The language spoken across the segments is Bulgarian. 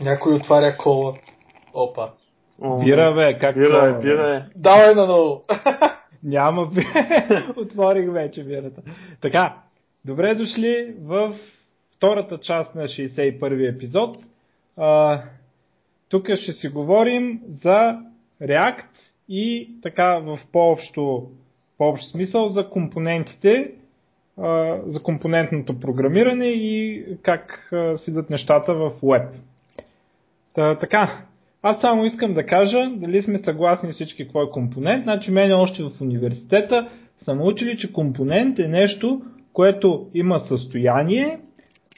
Някой отваря кола. Опа. Бира, бе, как Бира, е, бира е. Давай наново. Няма би. Отворих вече бирата. Така, добре дошли в втората част на 61-и епизод. А, тук ще си говорим за React и така в по-общо, по-общ смисъл за компонентите, а, за компонентното програмиране и как а, седат нещата в Web. Та, така, аз само искам да кажа, дали сме съгласни всички какво е компонент. Значи мене още в университета съм учили, че компонент е нещо, което има състояние,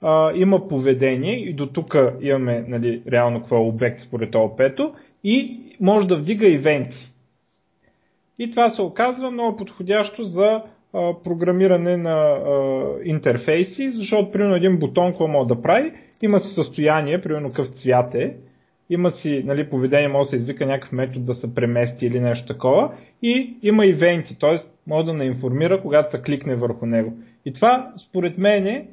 а, има поведение и до тук имаме нали, реално какво е обект според ОП-то и може да вдига ивенти. И това се оказва много подходящо за програмиране на а, интерфейси, защото примерно един бутон какво може да прави, има си състояние, примерно какъв цвят е, има си нали, поведение, може да се извика някакъв метод да се премести или нещо такова и има ивенти, т.е. може да не информира, когато се кликне върху него. И това, според мен, е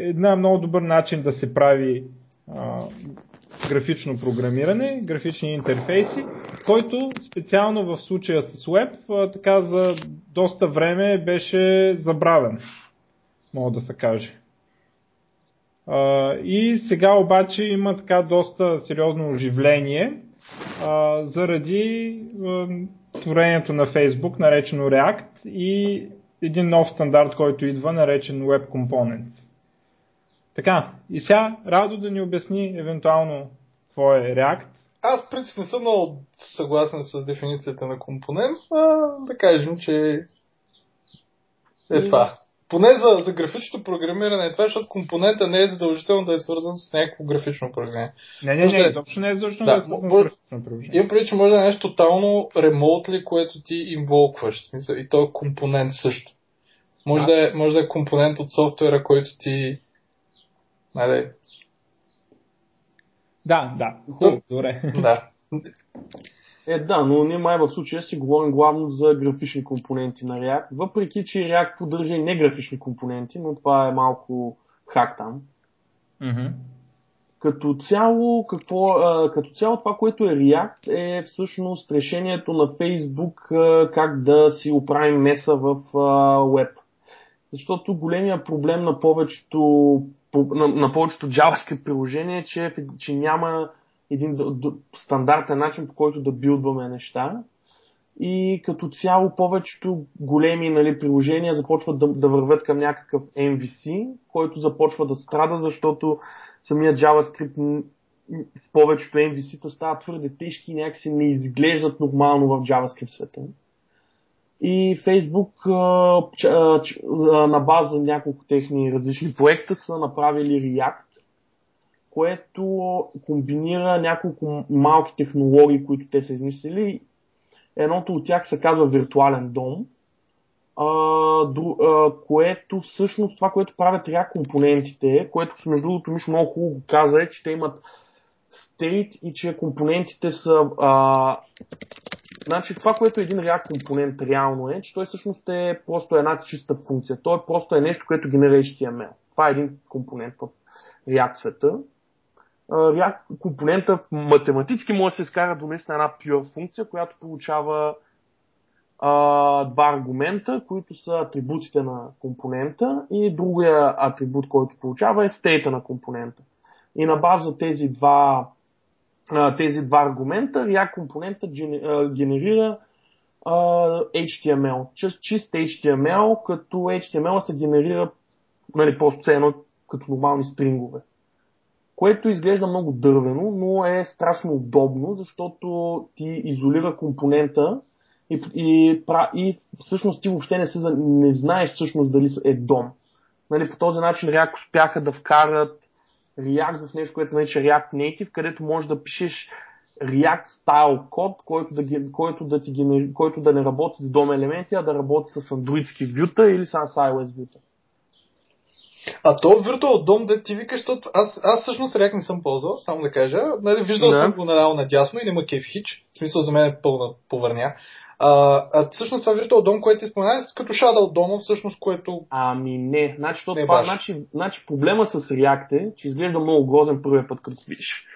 една много добър начин да се прави графично програмиране, графични интерфейси, който специално в случая с Web така за доста време беше забравен, мога да се каже. И сега обаче има така доста сериозно оживление заради творението на Facebook, наречено React и един нов стандарт, който идва, наречен Web Component. Така, и сега Радо да ни обясни евентуално какво е React. Аз в принцип не съм много съгласен с дефиницията на компонент, а да кажем, че е това. Поне за, за графично програмиране е това, защото компонента не е задължително да е свързан с някакво графично програмиране. Не, не, не, изобщо не е задължително да, да е свързан с графично програмиране. Имам преди, че може да е нещо тотално ремонтли, което ти инволкваш. В смисъл, и то е компонент също. Може да, да, е, може да е компонент от софтуера, който ти... Нали? Да, да. Хубаво, добре. Да. Е, да, но ние май в случая си говорим главно за графични компоненти на React, въпреки че React поддържа и не графични компоненти, но това е малко хак там. Mm-hmm. Като цяло, какво, а, като цяло това, което е React е всъщност решението на Facebook а, как да си оправим меса в а, Web. Защото големия проблем на повечето, на, на повечето JavaScript приложения че, че няма един стандартен начин, по който да билдваме неща. И като цяло повечето големи нали, приложения започват да, да вървят към някакъв MVC, който започва да страда, защото самия JavaScript с повечето MVC-та стават твърде тежки и някакси не изглеждат нормално в JavaScript света. И Facebook на база няколко техни различни проекта са направили React, което комбинира няколко малки технологии, които те са измислили. Едното от тях се казва виртуален дом, което всъщност това, което правят React компонентите, което между другото Миш много хубаво каза, е, че те имат state и че компонентите са а, Значи това, което един React компонент реално е, че той всъщност е просто една чиста функция. Той просто е нещо, което генерира HTML. Това е един компонент в React света. React компонента математически може да се изкара до наистина една pure функция, която получава а, два аргумента, които са атрибутите на компонента и другия атрибут, който получава е стейта на компонента. И на база тези два тези два аргумента, React компонента генерира HTML, чист, чист HTML, като HTML се генерира нали, просто едно като нормални стрингове. Което изглежда много дървено, но е страшно удобно, защото ти изолира компонента и, и, и всъщност ти въобще не, се, не знаеш всъщност дали е дом. Нали, по този начин React успяха да вкарат React в нещо, което се нарича React Native, където можеш да пишеш React Style код, който да, който да, ти който да не работи с DOM елементи, а да работи с андроидски вюта или с iOS вюта. А то Virtual DOM, да ти викаш, защото аз, аз всъщност React не съм ползвал, само да кажа. Нали, виждал да. съм го наляво надясно и няма кеф хич. В смисъл за мен е пълна повърня. А, а всъщност това Virtual DOM, което ти спомена, е като Shadow DOM, всъщност, което... Ами не, значи, то Не това, баш. значи, значи проблема с React е, че изглежда много грозен първия път, като видиш.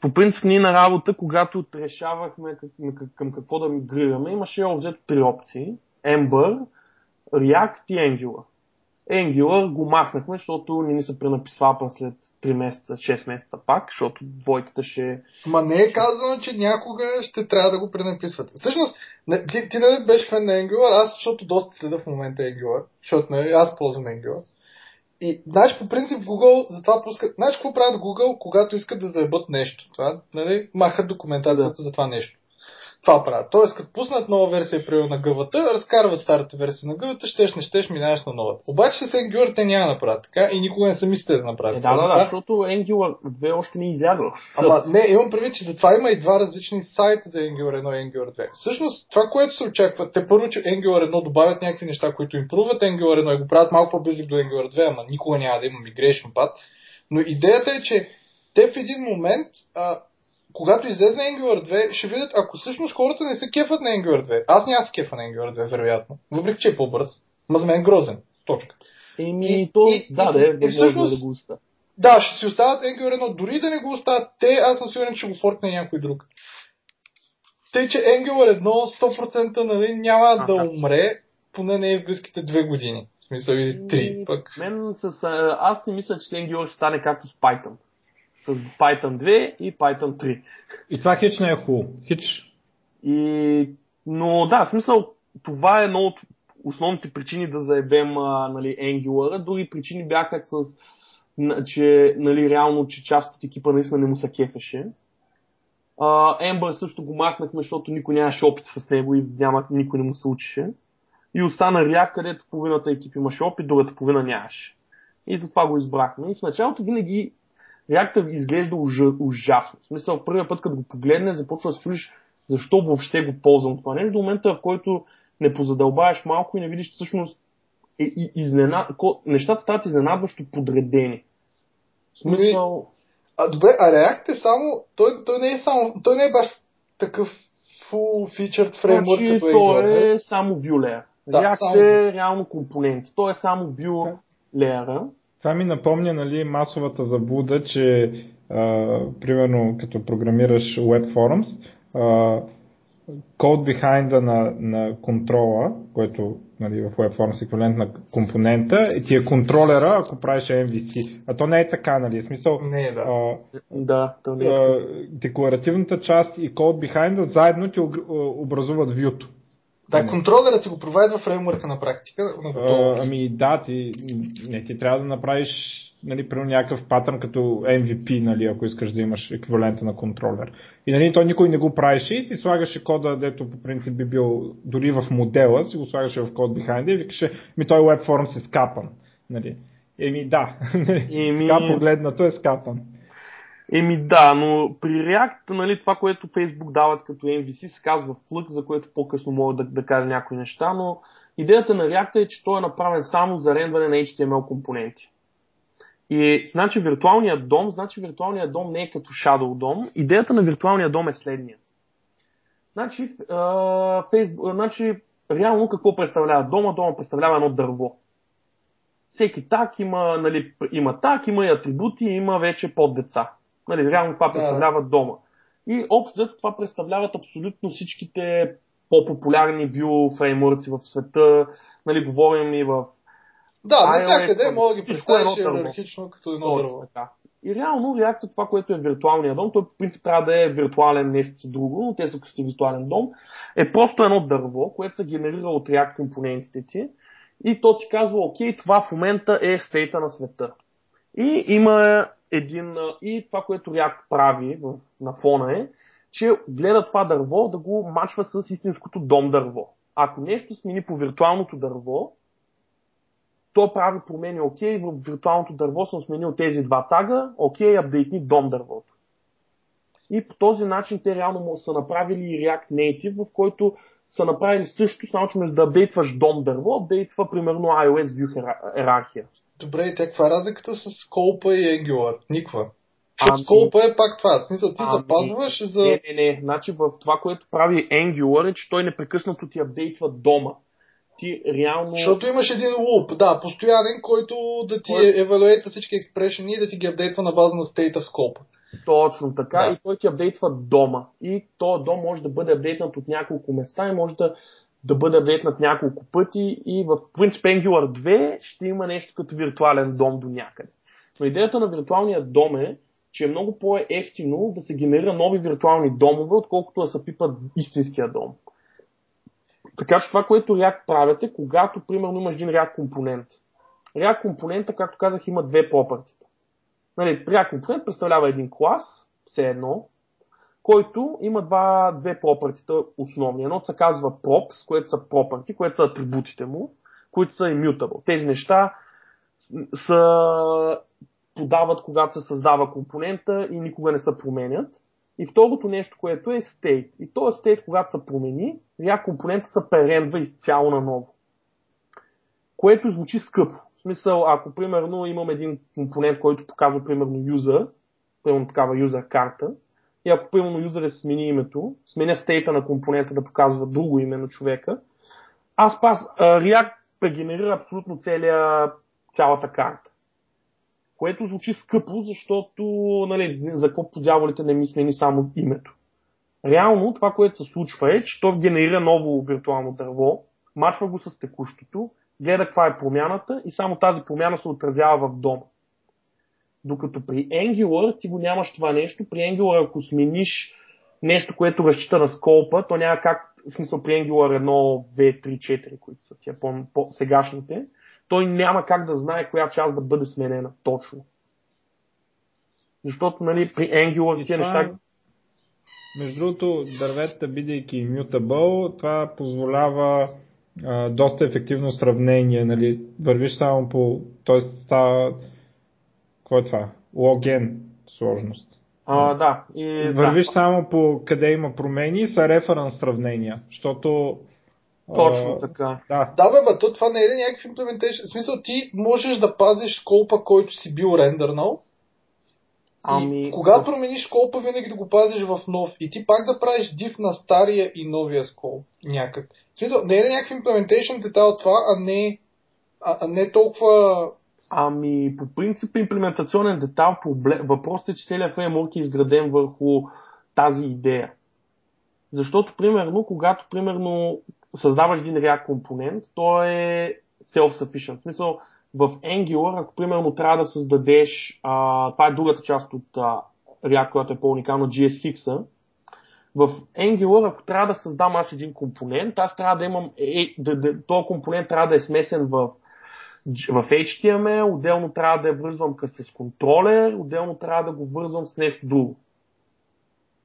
По принцип, ние на работа, когато решавахме към, към какво да мигрираме, имаше общо три опции. Ember, React и Angular. Angular го махнахме, защото не ни се пренаписва след 3 месеца, 6 месеца пак, защото двойката ще... Ма не е казано, че някога ще трябва да го пренаписвате. Всъщност, ти, ти не беше фен на Angular, аз защото доста следа в момента Angular, защото не, аз ползвам Angular. И, значи, по принцип Google затова пускат... Значи, какво правят Google, когато искат да заебат нещо? Това, нали, махат документацията за това нещо. Това правят. Тоест, като пуснат нова версия, примерно на гъвата, разкарват старата версия на гъвата, щеш, не щеш, минаваш на новата. Обаче с Angular те няма да направят така и никога не са мислили да направят Е, така. да, да, да, защото Angular 2 още не излязъл. Ама не, имам предвид, че затова има и два различни сайта за Angular 1 и Angular 2. Всъщност, това, което се очаква, те първо, че Angular 1 добавят някакви неща, които импруват Angular 1 и го правят малко по-близък до Angular 2, ама никога няма да има migration пат. Но идеята е, че те в един момент, а, когато излезе Angular 2, ще видят, ако всъщност хората не се кефат на Angular 2. Аз няма се кефа на Angular 2, вероятно. Въпреки, че е по-бърз. Ма за мен е грозен. Точка. Еми, И- то, и- да, и- да, е, и всъщност- да го оста. Да, ще си остават Angular 1. Дори да не го оставят те, аз съм сигурен, че го форкне някой друг. Тъй, че Angular 1 100% нали, няма да Аха. умре, поне не е в близките две години. В смисъл или три. Еми, Пък. Мен с, а, аз си мисля, че с Angular ще стане както с Python. С Python 2 и Python 3. И това хич не е хубаво. Хич. И, но да, в смисъл, това е едно от основните причини да заебем нали, Angular. Други причини бяха с, че нали, реално, че част от екипа наистина не му се кефеше. Ember също го махнахме, защото никой нямаше опит с него и няма, никой не му се учеше. И остана React, където половината екип имаше опит, другата половина нямаше. И затова го избрахме. И в началото винаги React изглежда ужа, ужасно. В смисъл, първият път, като го погледне, започва да се чудиш защо въобще го ползвам това нещо. До момента, в който не позадълбаеш малко и не видиш че всъщност е, и, изненад... нещата стават изненадващо подредени. В смисъл, А, добре, а React е само. Той, той не е само. Той не е баш такъв full featured framework значи, като то Angular. е само view layer. Да, React само- е реално компонент. То е само view layer. Това ми напомня нали, масовата заблуда, че а, примерно като програмираш web forums, а, code behind на, на контрола, който нали, в web forums е еквивалент на компонента, и ти е контролера, ако правиш MVC. А то не е така, нали? В смисъл, Не, да. а, Да, то не е. а, декларативната част и code behind заедно ти образуват вюто. Да, контролерът ти го провайдва фреймворка на практика. На. А, ами да, ти, не, ти трябва да направиш нали, примерно някакъв патърн като MVP, нали, ако искаш да имаш еквивалента на контролер. И нали, той никой не го правеше и ти слагаше кода, дето по принцип би бил дори в модела, си го слагаше в код behind и викаше, ми той web form се скапан. Нали. Еми да, Еми- така погледнато е скапан. Еми да, но при React, нали, това, което Facebook дават като MVC, се казва Flux, за което по-късно мога да, да кажа някои неща, но идеята на React е, че той е направен само за рендване на HTML компоненти. И значи виртуалният дом, значи виртуалният дом не е като Shadow дом. Идеята на виртуалния дом е следния. Значи, а, Facebook, значи реално какво представлява дома? Дома представлява едно дърво. Всеки так има, нали, има так, има и атрибути, има вече под деца. Нали, реално това представлява дома. И общо това представляват абсолютно всичките по-популярни view фреймворци в света. Нали, говорим и в Да, iOS, навсякъде мога да ги е представиш дърво. иерархично като едно дърво. така. И реално React е това, което е виртуалния дом, той по принцип трябва да е виртуален нещо друго, но те са кръсти виртуален дом, е просто едно дърво, което се генерира от React компонентите ти и то ти казва, окей, това в момента е стейта на света. И има един, и това, което React прави на фона е, че гледа това дърво да го мачва с истинското дом дърво. Ако нещо смени по виртуалното дърво, то прави промени, окей, в виртуалното дърво съм сменил тези два тага, окей, апдейтни дом дървото. И по този начин те реално са направили и React Native, в който са направили също, само че вместо да апдейтваш дом дърво, апдейтва примерно iOS View иерархия. Добре, и те каква е разликата с Колпа и Angular? Никва. Защото ами... сколпа е пак това. Смисъл, ти ами... запазваш за... Не, не, не. Значи в това, което прави Angular е, че той непрекъснато ти апдейтва дома. Ти реално... Защото имаш един луп, да, постоянен, който да ти Кой... евалюейтва всички експрешени и да ти ги апдейтва на база на стейта в сколпа. Точно така. Да. И той ти апдейтва дома. И то дом може да бъде апдейтнат от няколко места и може да, да бъде апдейтнат няколко пъти. И в Prince Angular 2 ще има нещо като виртуален дом до някъде. Но идеята на виртуалния дом е, че е много по-ефтино да се генерира нови виртуални домове, отколкото да се пипат истинския дом. Така че това, което React правят е, когато, примерно, имаш един React компонент. React компонента, както казах, има две пропъртите. Нали, React компонент представлява един клас, все едно, който има два, две пропъртита основни. Едното се казва props, което са пропърти, което са атрибутите му, които са immutable. Тези неща са подават, когато се създава компонента и никога не се променят. И второто нещо, което е state. И този state, когато се промени, React компонента се перендва изцяло на ново. Което звучи скъпо. В смисъл, ако примерно имам един компонент, който показва примерно user, примерно такава user карта, и ако примерно юзер смени името, сменя стейта на компонента да показва друго име на човека, аз пас, React прегенерира абсолютно целия, цялата карта което звучи скъпо, защото нали, за какво по дяволите не мислени само името. Реално това, което се случва е, че то генерира ново виртуално дърво, мачва го с текущото, гледа каква е промяната и само тази промяна се отразява в дома. Докато при Angular ти го нямаш това нещо. При Angular, ако смениш нещо, което разчита на сколпа, то няма как, в смисъл при Angular 1, 2, 3, 4, които са тия по-сегашните, той няма как да знае коя част да бъде сменена точно. Защото нали, при Angular тия неща... Между другото, дърветата, бидейки immutable, това позволява а, доста ефективно сравнение. Нали? Вървиш само по... Т.е. става... Кой е това? Логен сложност. А, да. И, Вървиш да. само по къде има промени са референс сравнения, защото точно така. Да, да бе, бе, то това не е някакъв имплементейшн. В смисъл, ти можеш да пазиш колпа, който си бил рендърнал. Ами... И когато промениш колпа, винаги да го пазиш в нов. И ти пак да правиш div на стария и новия скол някак. В смисъл, не е някакъв имплементейшн детайл това, а не, а, а не толкова Ами, по принцип, имплементационен детайл, въпросът е, че целият фреймворк е изграден върху тази идея. Защото, примерно, когато, примерно, създаваш един React компонент, то е self-sufficient. В смисъл, в Angular, ако примерно трябва да създадеш, а, това е другата част от а, React, която е по-уникална, GSX, в Angular, ако трябва да създам аз един компонент, аз трябва да имам, е, да, да, този компонент трябва да е смесен в, в HTML, отделно трябва да я връзвам с контролер, отделно трябва да го вързвам с нещо друго.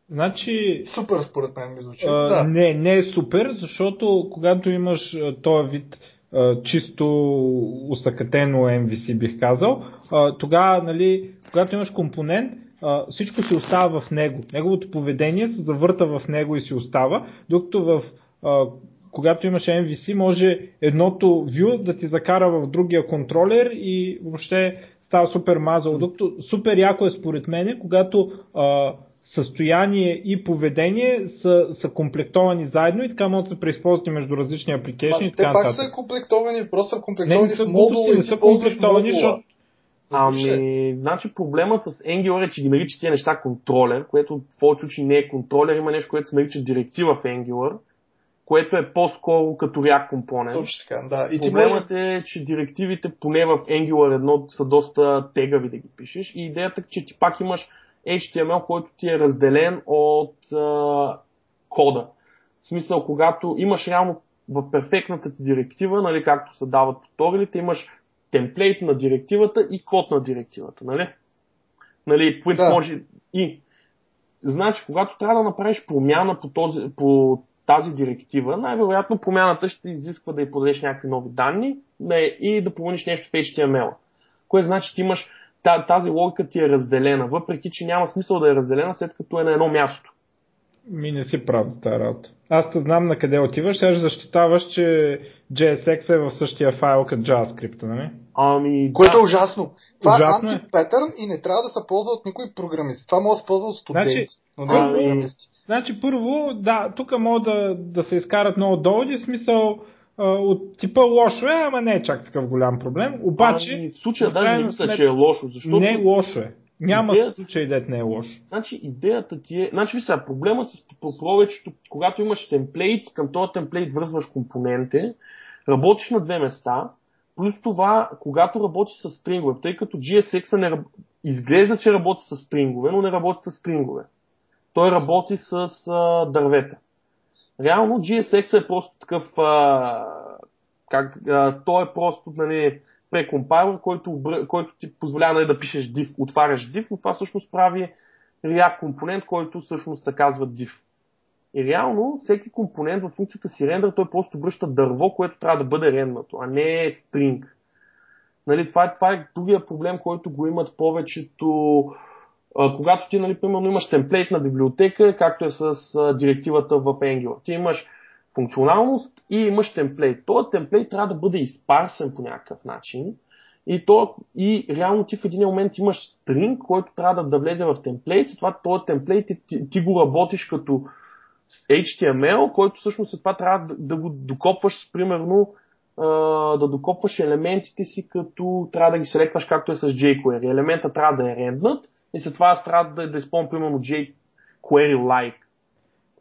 Значи... Супер според мен ми звучи. А, да. Не, не е супер, защото когато имаш този вид а, чисто усъкатено MVC, бих казал, тогава, нали, когато имаш компонент, а, всичко си остава в него. Неговото поведение се завърта в него и си остава, докато в а, когато имаш MVC, може едното view да ти закара в другия контролер и въобще става супер мазал. Докато супер яко е според мен, когато а, състояние и поведение са, са комплектовани заедно и така могат да се преизползват между различни апликейшни. Те пак са комплектовани, просто са комплектовани не, в модул и не са комплектовани, защото Ами, значи проблемът с Angular е, че ги нарича тези неща контролер, което в повече случаи не е контролер, има нещо, което се нарича директива в Angular, което е по-скоро като React компонент. Точно така, да. И Проблемът може... е, че директивите поне в Angular 1 са доста тегави да ги пишеш и идеята е, че ти пак имаш HTML, който ти е разделен от а, кода. В смисъл, когато имаш реално в перфектната ти директива, нали, както се дават туториалите, имаш темплейт на директивата и код на директивата. Нали? Нали, да. може и. Значи, когато трябва да направиш промяна по, този, по тази директива, най-вероятно промяната ще изисква да й подадеш някакви нови данни и да промениш нещо в HTML. Кое значи, че имаш тази логика ти е разделена, въпреки че няма смисъл да е разделена след като е на едно място. Ми не си прав за тази работа. Аз те знам на къде отиваш, сега защитаваш, че JSX е в същия файл като JavaScript, нали? Ами, Което да. е ужасно. Това Ужасно е е. антипетърн и не трябва да се ползва от никой програмист. Това може да се ползва от студенти, Значи, но не от ами, програмисти. Значи първо, да, тук могат да, да се изкарат много доводи, смисъл а, от типа лошо е, ама не е чак такъв голям проблем. Обаче, ами, в случая даже не мисля, че е лошо, защото не е лошо е. Няма Идеята- случай дет не е лошо. Значи идеята ти е... Значи виж сега, проблемът с по- повечето, когато имаш темплейт, към този темплейт връзваш компоненти, работиш на две места, плюс това, когато работиш с стрингове, тъй като GSX не, изглежда, че работи с стрингове, но не работи с стрингове. Той работи с а, дървета. Реално GSX е просто такъв а, как, а, той е просто нали, прекомпайлер, който, който ти позволява нали, да пишеш div, отваряш div, но това всъщност прави React компонент, който всъщност се казва div. И реално всеки компонент в функцията си рендър, той просто връща дърво, което трябва да бъде ренднато, а не стринг. Нали, това, е, това е другия проблем, който го имат повечето когато ти, нали, примерно, имаш темплейт на библиотека, както е с директивата в Angular. Ти имаш функционалност и имаш темплейт. Този темплейт трябва да бъде изпарсен по някакъв начин. И, то, и реално ти в един момент имаш стринг, който трябва да, да влезе в темплейт, и това този темплейт ти, ти, го работиш като HTML, който всъщност след това трябва да, да го докопваш, примерно, да докопваш елементите си, като трябва да ги селектваш както е с jQuery. Елемента трябва да е ренднат и след това аз трябва да, да изпълням примерно jQuery-like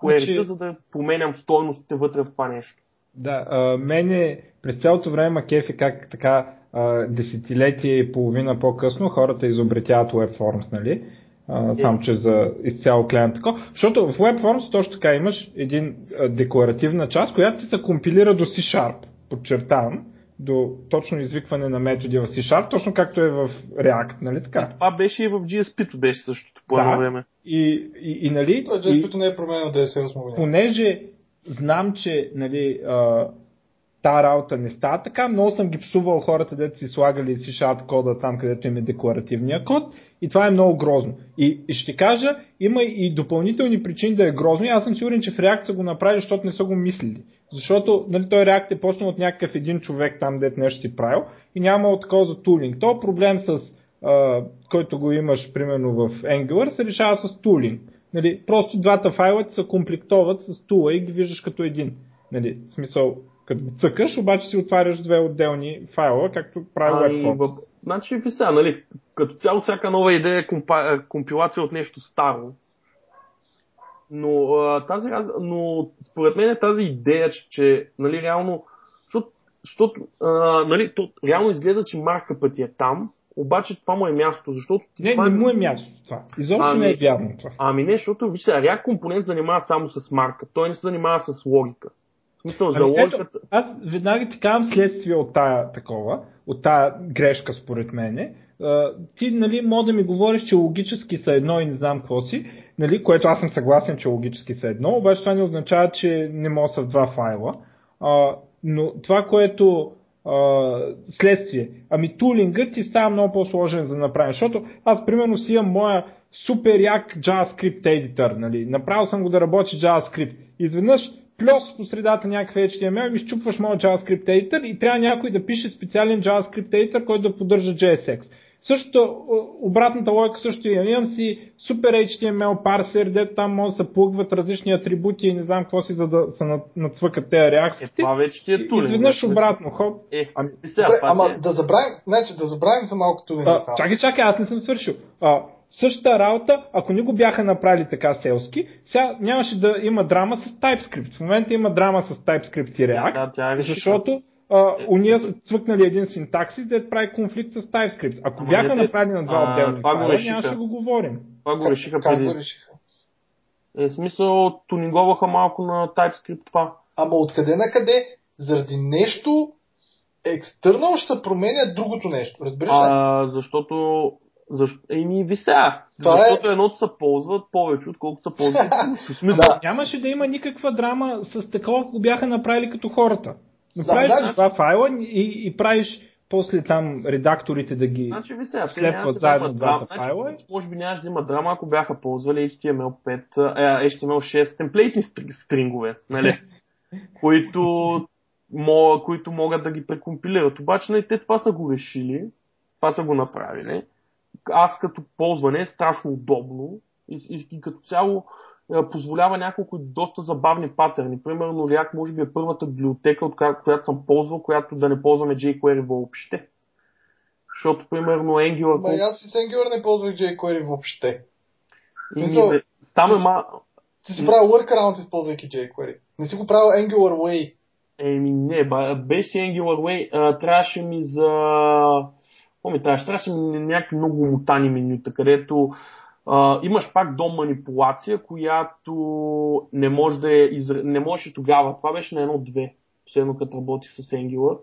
query Значи- за да променям стойностите вътре в това нещо. Да, а, мене през цялото време ма кефи как така а, десетилетие и половина по-късно хората изобретяват WebForms, нали? А, само че за изцяло клиент тако. Защото в WebForms точно така имаш един а, декларативна част, която ти се компилира до C-Sharp, подчертавам, до точно извикване на методи в C-Sharp, точно както е в React, нали така? Това беше и в GSP-то беше същото по Да. едно време. И, и, и нали? И- JSP-то не е променено 98 година. понеже знам, че нали, а, та работа не става така, много съм ги псувал хората, дето си слагали C-Sharp кода там, където им е декларативния код и това е много грозно. И, и ще кажа, има и допълнителни причини да е грозно и аз съм сигурен, че в React са го направили, защото не са го мислили. Защото нали, той React е почнал от някакъв един човек там, дето нещо си правил и няма такова за тулинг. То проблем с а, който го имаш примерно в Angular, се решава с тулинг. Нали, просто двата файла ти се комплектоват с тула и ги виждаш като един. Нали, в смисъл, като цъкаш, обаче си отваряш две отделни файла, както прави Ами, WebForms. Значи, ви сега, нали, като цяло всяка нова идея е е компилация от нещо старо. Но, а, тази, но според мен е тази идея, че, че нали, реално, защото, защото а, нали, то, реално изглежда, че маркъпът ти е там, обаче това му е място, защото ти Не, това не му е място това. Изобщо Ами- не е вярно това. Ами не, защото виж React компонент занимава само с марка, той не се занимава с логика. В смисъл, за Ами, ето, логиката... аз веднага ти казвам следствие от тая такова, от тая грешка според мене. Ти, нали, може да ми говориш, че логически са едно и не знам какво си, нали, което аз съм съгласен, че логически са едно, обаче това не означава, че не могат да са в два файла. А, но това, което а, следствие. Ами тулингът ти става много по-сложен за да направим, защото аз примерно си имам моя супер як JavaScript editor, нали? направил съм го да работи JavaScript. Изведнъж плюс по средата някакъв HTML ми щупваш моят JavaScript editor и трябва някой да пише специален JavaScript editor, който да поддържа JSX. Също, обратната логика също имам. Имам си супер HTML парсер, дето там може да се плъгват различни атрибути и не знам какво си, за да се надцвъкат тези Е, реакции. това вече ти е тулинг. Изведнъж нали? обратно, хоп. Е, Ами, сега, Добре, ама е- да забравим, значи, да забравим за малко тулинг. А, чакай, чакай, аз не съм свършил. А, същата работа, ако не го бяха направили така селски, сега нямаше да има драма с TypeScript. В момента има драма с TypeScript и React, Да, тя е защото а, уния цвъкнали един синтаксис, да прави конфликт с TypeScript. Ако Ама бяха не те- направили на два отделни това го файла, нямаше да го говорим. Това го решиха как преди. го решиха? Е, смисъл, тунинговаха малко на TypeScript това. Ама откъде на къде? Заради нещо екстернал ще се променя другото нещо. Разбираш ли? А, защото... Защо? Еми, ви сега. Това е- Защото едното се ползват повече, отколкото се смисъл, Да. Нямаше да има никаква драма с такова, ако го бяха направили като хората. Но Да, правиш значи- два файла и, и правиш после там редакторите да ги Значи, ви сега, слепват заедно двата драма. файла. Значи, може би нямаше да има драма, ако бяха ползвали HTML5, е, HTML6 темплейтни стр- стрингове, нали? които, мо, които могат да ги прекомпилират. Обаче, нали, те това са го решили, това са го направили. Аз като ползване е страшно удобно и, и, и като цяло позволява няколко доста забавни паттерни. Примерно React може би е първата библиотека, от коя- която съм ползвал, която да не ползваме jQuery въобще. Защото, примерно, Angular... Ма аз с Angular не ползвах jQuery въобще. и смисъл- ми- Там е ма... Ти си правил workaround, използвайки jQuery. Не си го правил Angular Way. Еми не, ба, без Angular Way а, трябваше ми за... Какво ми трябваше? Трябваше ми някакви много мутани менюта, където а, имаш пак дом манипулация, която не може да е изр... не можеше тогава. Това беше на едно-две, последно като работи с Angular.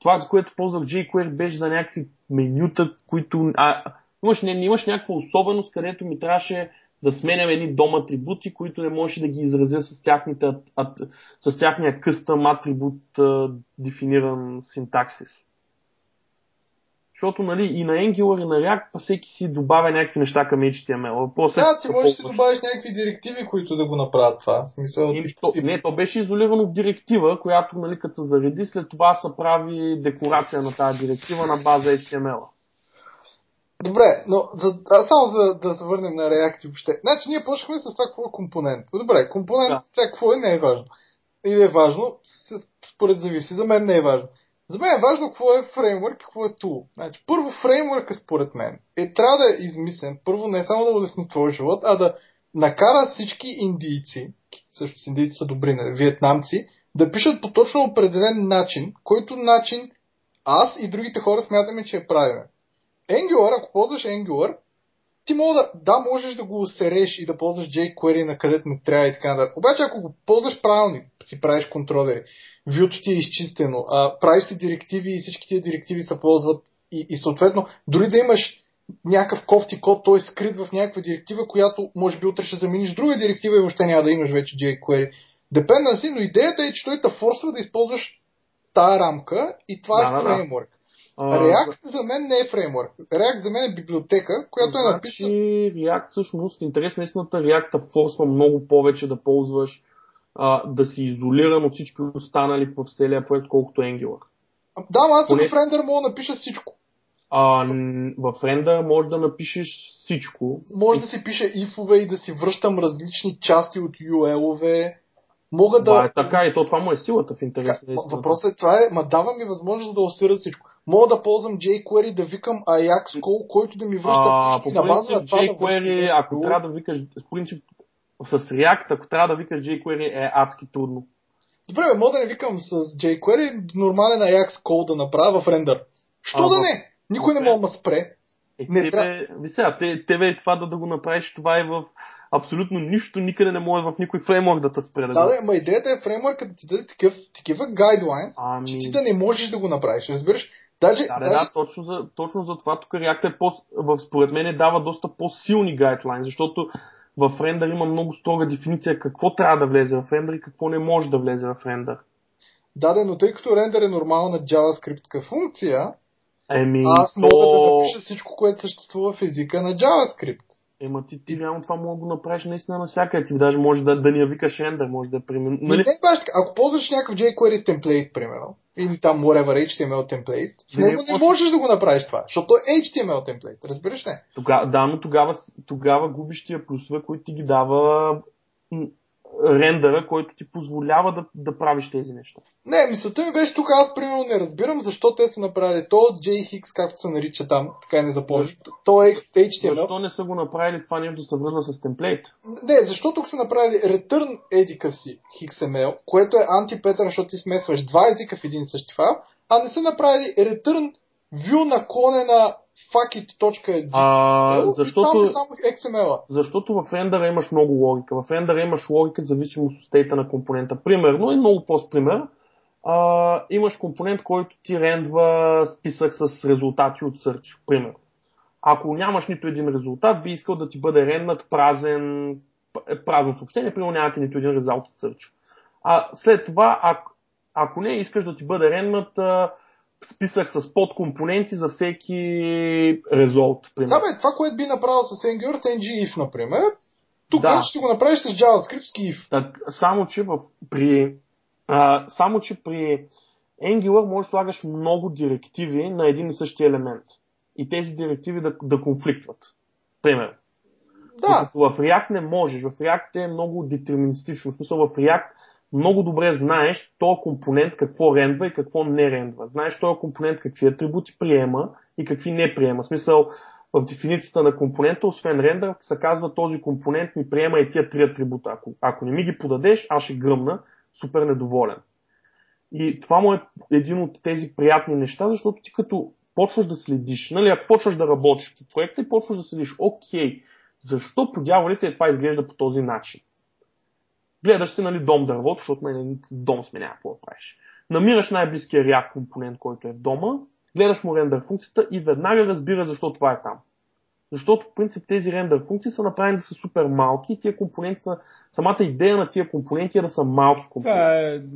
Това, за което ползвах jQuery, беше за някакви менюта, които... А, имаш, не, имаш някаква особеност, където ми трябваше да сменям едни дом атрибути, които не можеше да ги изразя с, тяхните, ат, с тяхния къстъм атрибут а, дефиниран синтаксис. Защото нали, и на Angular и на React всеки си добавя някакви неща към HTML. После Да, ти можеш да си добавиш някакви директиви, които да го направят това. В смисъл, И, то, не, то беше изолирано в директива, която, нали, като се зареди, след това се прави декорация на тази директива на база HTML. Добре, но за, а, само за да се върнем на React и въобще. Значи ние почнахме с това какво е компонент. Добре, компонент, Да. сега какво е, не е важно. Или е важно, според зависи. За мен не е важно. За мен е важно какво е фреймворк и какво е tool. Значи, първо фреймворка според мен е трябва да е измислен. Първо не само да улесни твоя живот, а да накара всички индийци, също с индийци са добри, нали, виетнамци, да пишат по точно определен начин, който начин аз и другите хора смятаме, че е правилен. Angular, ако ползваш Angular, ти мога да, да, можеш да го сереш и да ползваш jQuery на където му трябва и така нататък. Обаче, ако го ползваш правилно, си правиш контролери, вюто ти е изчистено, а, правиш си директиви и всички тия директиви се ползват и, и съответно, дори да имаш някакъв кофти код, той е скрит в някаква директива, която може би утре ще замениш друга директива и въобще няма да имаш вече jQuery. Dependency, но идеята е, че той те форсва да използваш тая рамка и това Да, е да, да. фреймворк. React за мен не е фреймворк. React за мен е библиотека, която е написана. Значи, React всъщност, интерес на истината, React те форсва много повече да ползваш, а, да си изолиран от всички останали в целия проект, колкото Angular. Да, но аз Поне- в рендър мога да напиша всичко. А, в Render може да напишеш всичко. Може да си пиша ифове и да си връщам различни части от UL-ове. Мога Това да... е така и то това му е силата в интерес. Въпросът е това е, ма дава ми възможност да осъра всичко. Мога да ползвам jQuery, да викам Ajax call, който да ми връща А, по на база на това да jQuery, връща ако трябва да викаш, в принцип, с React, ако трябва да викаш jQuery е адски трудно. Добре, бе, мога да не викам с jQuery, нормален Ajax call да направя в рендър. Що А, да не? Никой не мога да ме спре. Е, Не тебе, трябва- ви сега, те, тебе е това да, да го направиш, това е в абсолютно нищо, никъде не може в никой фреймворк да те спре. Да, Да, да, ма идеята е фреймворкът да ти даде такъв, такива guidelines, Ами- че ти да не можеш да го направиш. Разбираш? Даже, Да, да, даже да, точно за, точно за това тук React е по, в, според мен дава доста по-силни гайдлайни, защото в рендър има много строга дефиниция какво трябва да влезе в рендър и какво не може да влезе в рендър. Да, да, но тъй като рендър е нормална JavaScript функция, Еми, аз мога да то... напиша всичко, което съществува в езика на JavaScript. Ема ти, ти реално това мога да го направиш наистина навсякъде. Ти даже може да, да ни я викаш рендър, може да примерно. Нали? Не, баш така. Ако ползваш някакъв jQuery темплейт, примерно, или там whatever HTML темплейт, в Не, него не просто- можеш да го направиш това, защото е HTML темплейт. Разбираш ли? Тога, да, но тогава, тогава губиш тия плюсове, които ти ги дава рендъра, който ти позволява да, да правиш тези неща. Не, мисълта ми беше тук, аз примерно не разбирам защо те са направили то от JHX, както се нарича там, така и не запомня. То е HTML. Защо не са го направили това нещо да се връзва с темплейт? Не, защо тук са направили return едикъв си XML, което е антипетър, защото ти смесваш два езика в един същи файл, а не са направили return view наклонена fuckit.gl А, там защото, е само XML-а. защото в рендъра имаш много логика. В рендъра имаш логика в зависимост от стейта на компонента. Примерно, и много по пример, а, имаш компонент, който ти рендва списък с резултати от search, примерно. Ако нямаш нито един резултат, би искал да ти бъде ренднат празен, п- празно съобщение, примерно нямате нито един резултат от search. А след това, ако, ако не искаш да ти бъде ренднат списък с подкомпоненти за всеки резулт. Да, бе, това, което би направил с Angular, с ngIf, например, тук Да. ще го направиш с JavaScript с if. Так, само, че в, при, а, само, че при Angular можеш да слагаш много директиви на един и същи елемент. И тези директиви да, да конфликтват. Пример. Да, Докато в React не можеш. В React е много детерминистично. В смисъл в React много добре знаеш този компонент какво рендва и какво не рендва. Знаеш този компонент какви атрибути приема и какви не приема. В смисъл в дефиницията на компонента, освен рендър, се казва този компонент ми приема и тия три атрибута. Ако, ако не ми ги подадеш, аз ще гръмна супер недоволен. И това му е един от тези приятни неща, защото ти като почваш да следиш, нали, ако почваш да работиш по проекта и почваш да следиш, окей, защо по дяволите това изглежда по този начин? Гледаш се, нали, дом дървото, защото нали, дом сме няма какво да правиш. Намираш най-близкия React компонент, който е в дома, гледаш му рендър функцията и веднага разбираш защо това е там. Защото, в принцип, тези рендър функции са направени да са супер малки и тия компоненти са, самата идея на тия компоненти е да са малки компоненти.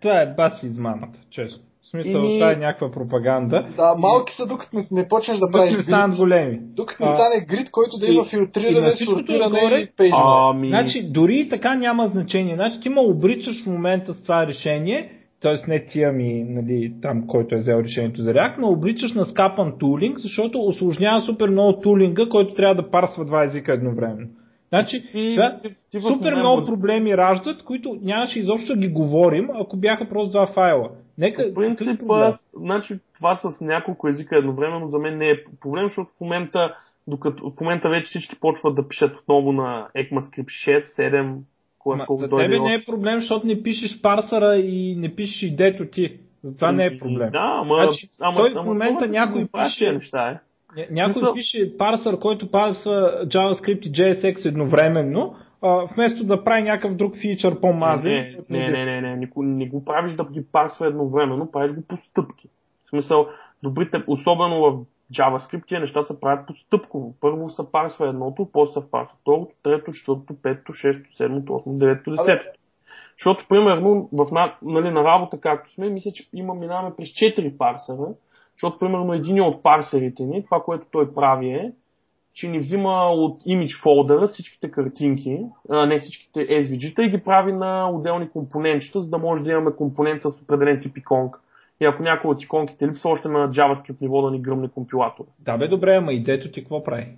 Това е, това е баси измамата, честно. В смисъл, Ими- това е някаква пропаганда. да, малки са, докато не, не почнеш да Докато правиш не станат големи. Докато не стане грид, който да и- има и филтриране, всичкото сортиране отгоре- и пейджове. Ами, Значи, дори и така няма значение. Значи, ти ме обричаш в момента с това решение, т.е. не тия ми, нали, там, който е взел решението за React, но обричаш на скапан тулинг, защото осложнява супер много тулинга, който трябва да парсва два езика едновременно. Значи, ти, това, ти, ти в супер момента- много проблеми раждат, които нямаше изобщо да ги говорим, ако бяха просто два файла. Нека, По принцип, аз, значи, това с няколко езика едновременно за мен не е проблем, защото в момента, докато, в момента вече всички почват да пишат отново на ECMAScript 6, 7, кога Ма, колко дойде тебе не е проблем, защото не пишеш парсъра и не пишеш идето ти. За това не е проблем. Да, ама, Значи, ама, той в ама момента хората си някой пише- неща, е. Ня- Някой Смисъл- пише парсър, който парсва JavaScript и JSX едновременно, а, вместо да прави някакъв друг фичър по-мазен. Не, не, не, не, не, не, не, не го правиш да ги парсва едновременно, правиш го по стъпки. В смисъл, добрите, особено в JavaScript, тия неща се правят постъпково. Първо се парсва едното, после се парсва второто, трето, четвъртото, петото, шесто, седмото, осмо, деветото, десето. Защото, примерно, в, на- нали, на работа, както сме, мисля, че има, минаваме през 4 парсера, защото, примерно, един от парсерите ни, това, което той прави е, че ни взима от image фолдъра всичките картинки, а, не всичките SVG-та и ги прави на отделни компонентчета, за да може да имаме компонент с определен тип иконка. И ако някой от иконките липсва още на JavaScript ниво да ни гръмне компилатора. Да бе, добре, ама идето ти какво прави?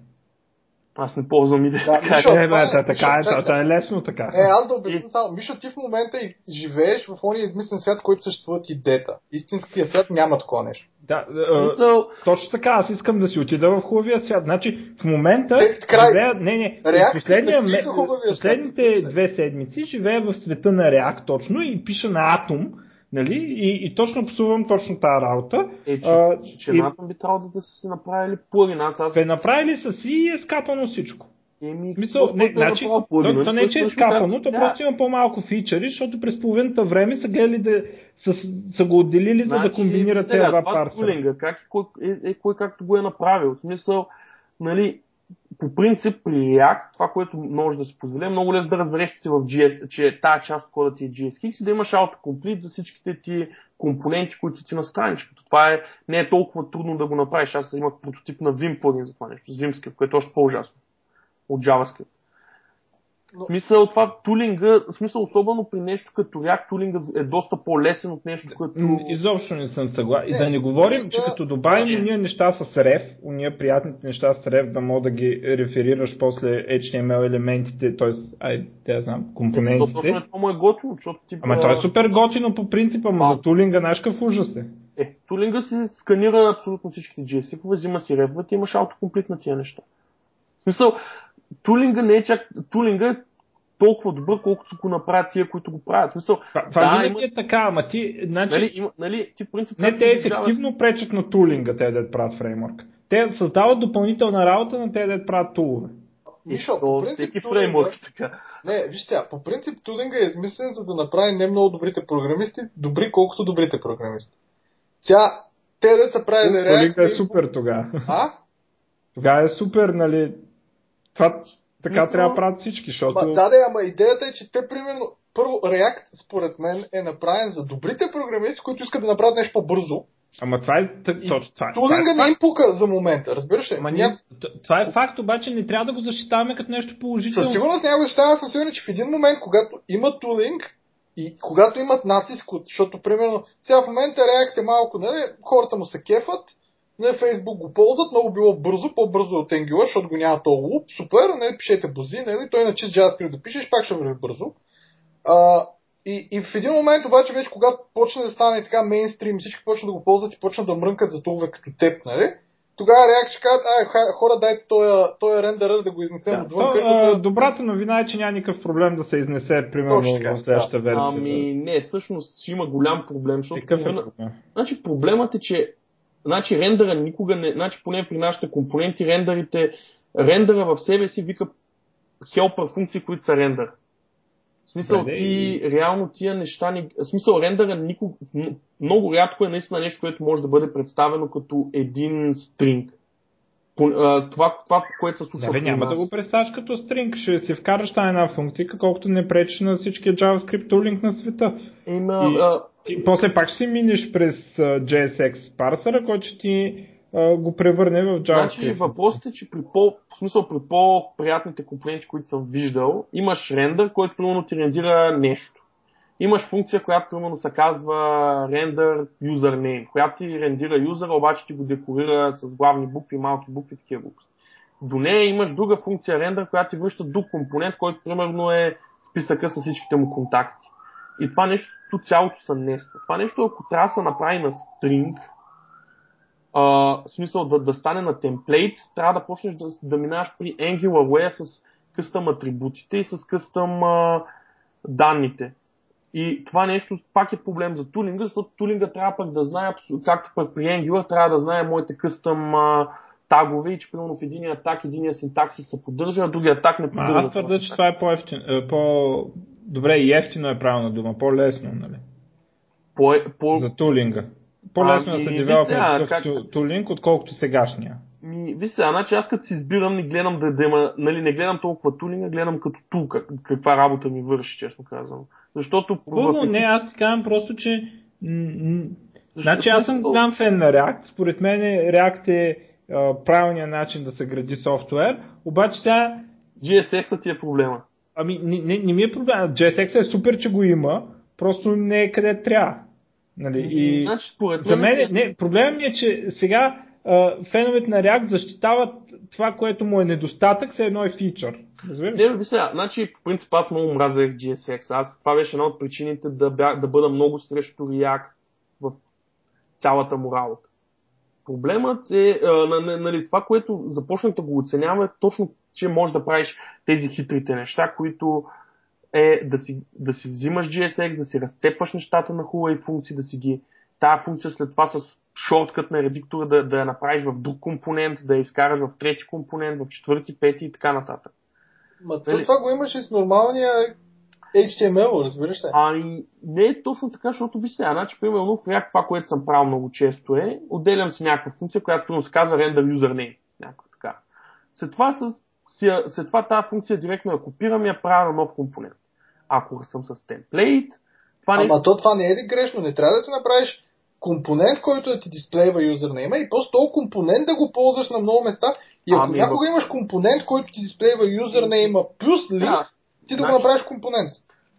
Аз не ползвам идея. Да, така Мишо, че- Е, бе, това е- та, така е, чакай, та, та е лесно така. Е, аз да обясня само. Мишо, ти в момента и живееш в ония измислен свят, в който съществуват идета. Истинския свят няма такова нещо. Да, смисъл, точно така, аз искам да си отида в хубавия свят. Значи, в момента Е, край. живея, не, не, последния, не ме, хубавия свят. последните две седмици живея в света на React точно и пиша на Atom, нали, и, и точно псувам точно тази работа. е, че, А, че, че и- Натан би трябвало да са си направили плагин. Аз, аз Бе, направили са си и е скапано всичко. Еми, просто не, да значи, направя то, то не е, че е скапано, то да. просто има по-малко фичъри, защото през половината време са гледали да са, са го отделили, за да комбинират тези два това парсера. тулинга, как, кой, е, е, кой както го е направил. В смисъл, нали, по принцип при React, това, което може да си позволи, е много лесно да разбереш, че, в че тази част от кода ти е GSX и да имаш autocomplete за всичките ти компоненти, които ти на страничката. Това е, не е толкова трудно да го направиш. Аз имах прототип на Vim плагин за това нещо, с Vimscript, което е още по-ужасно от JavaScript. Но- В смисъл, това тулинга, в смисъл, особено при нещо като React, тулинга е доста по-лесен от нещо, като... М, Изобщо не съм съгласен. И Не, да не говорим, да, че като добавим не. уния неща с реф, уния приятните неща с реф, да мога да ги реферираш после HTML елементите, т.е. ай, да я знам, Защото компонентите. точно е това му е готино, защото ти... Ама той е супер готино по принципа, ама за тулинга знаеш какъв ужас е. Е, тулинга си сканира абсолютно всичките JS-ипове, взима си и имаш автокомплит на тия неща. В смисъл, тулинга не е чак... Тулинга е толкова добър, колкото го направят тия, които го правят. Смисъл, Това, да, винаги има, е така, ама ти, значи, нали, има, нали, ти принцип... не те ефективно пречат на тулинга, те да правят фреймворк. Те създават допълнителна работа на те да правят тулове. Мишо, То по принцип, всеки тулинга- фреймворк е така. Не, виж сега, по принцип тулинга е измислен за да направи не много добрите програмисти, добри колкото добрите програмисти. Тя, те да са правили Тулинга е React супер тогава. А? Тогава е супер, нали? Това така Смисъл? трябва да правят всички, защото... Ама, да, да, ама идеята е, че те примерно, първо, React, според мен, е направен за добрите програмисти, които искат да направят нещо по-бързо Ама това е точно това. Тулинга това не им пука за момента, разбираш ли? Ама Ня... това е факт, обаче не трябва да го защитаваме като нещо положително. Със сигурност няма да защитаваме, съм сигурен, че в един момент, когато има тулинг и когато имат натиск, от, защото примерно сега в момента React е малко, нали, хората му се кефат, на Facebook го ползват, много било бързо, по-бързо от Angular, защото го няма толкова луп, супер, нали, пишете бузи, нали, той на чист JavaScript да пишеш, пак ще върви бързо. А, и, и в един момент обаче вече, когато почне да стане така мейнстрим, всички почнат да го ползват и почнат да мрънкат за тулове като теб, нали? Тогава React ще кажат, ай, хора, дайте този, този рендерър да го изнесем Да, отвън. то, къщата. а, добрата новина е, че няма никакъв проблем да се изнесе, примерно, в следващата версия. Ами не, всъщност има голям проблем, защото Какъв е примерно- проблем? Значи проблемът е, че значи, рендъра никога не, значи поне при нашите компоненти, рендерите, рендъра в себе си вика хелпър функции, които са рендър. В смисъл, Добре, ти, реално тия неща, ни, в смисъл, рендъра никога, много рядко е наистина нещо, което може да бъде представено като един стринг. Това, това, което се случва Не, бе, няма да го представиш като стринг, ще си вкараш тази една функция, колкото не пречиш на всичкия JavaScript тулинг на света. Има, И- а, И после пак ще си минеш през JSX парсера, който ще ти а, го превърне в Значи JavaScript. въпросът е, че при по, в смисъл при по-приятните компоненти, които съм виждал, имаш рендър, който примерно ти рендира нещо. Имаш функция, която примерно се казва render username, която ти рендира юзера, обаче ти го декорира с главни букви, малки букви, такива букви. До нея имаш друга функция render, която ти връща друг компонент, който примерно е списъка с всичките му контакти. И това нещо цялото са неста. Това нещо, ако трябва да се направи на стринг, а, в смисъл да, да стане на темплейт, трябва да почнеш да, да минаваш при AngularWare с къстъм атрибутите и с къстъм данните. И това нещо пак е проблем за тулинга, защото тулинга трябва пък да знае, както пък при Angular, трябва да знае моите къстъм а, тагове и че примерно в единия атак, единия синтаксис се поддържа, а другия атак не поддържа. аз твърда, че това е по-ефтино, е, по... Добре, и ефтино е правилна дума, по-лесно, нали? По, по, За тулинга. По-лесно Ами, да се сега, такъв как- ту- тулинг, отколкото сегашния. Ми, виж сега, значи аз като си избирам, не гледам да, да има, нали, не гледам толкова тулинга, гледам като тул, как, каква работа ми върши, честно казвам. Защото Хубаво, не, аз ти казвам просто, че... Значи аз съм голям фен на React. Според мен React е а, правилният начин да се гради софтуер. Обаче сега GSX-а ти е проблема. Ами, не, не, не ми е проблем. JSX е супер, че го има, просто не е къде трябва. Нали? И Значи, според за мен, си- не, проблемът ми е, че сега феновете на React защитават това, което му е недостатък, все едно е фичър. Разбираш? Не, сега, значи, по принцип аз много мразех GSX. Аз, това беше една от причините да, бя, да бъда много срещу React в цялата му работа. Проблемът е, нали, това, което започнах да го оценявам е точно, че можеш да правиш тези хитрите неща, които е да си, да си взимаш GSX, да си разцепваш нещата на хубави функции, да си ги тая функция след това с шорткът на редиктора да, да я направиш в друг компонент, да я изкараш в трети компонент, в четвърти, пети и така нататък. Ма Нали? това го имаш и с нормалния HTML, разбираш ли? Ами, не е точно така, защото виж сега, значи, примерно, в това, което съм правил много често е, отделям си някаква функция, която се казва render username. Някаква така. След това, с, след това тази функция директно я копирам и я правя на нов компонент. Ако съм с темплейт, това Ама нещо... то това не е ли грешно? Не трябва да си направиш компонент, който да ти дисплейва юзернейма и после този компонент да го ползваш на много места. И ако Ами, някога имаш компонент, който ти дисплейва юзернейма плюс линк, Да. ти да го Значи- направиш компонент.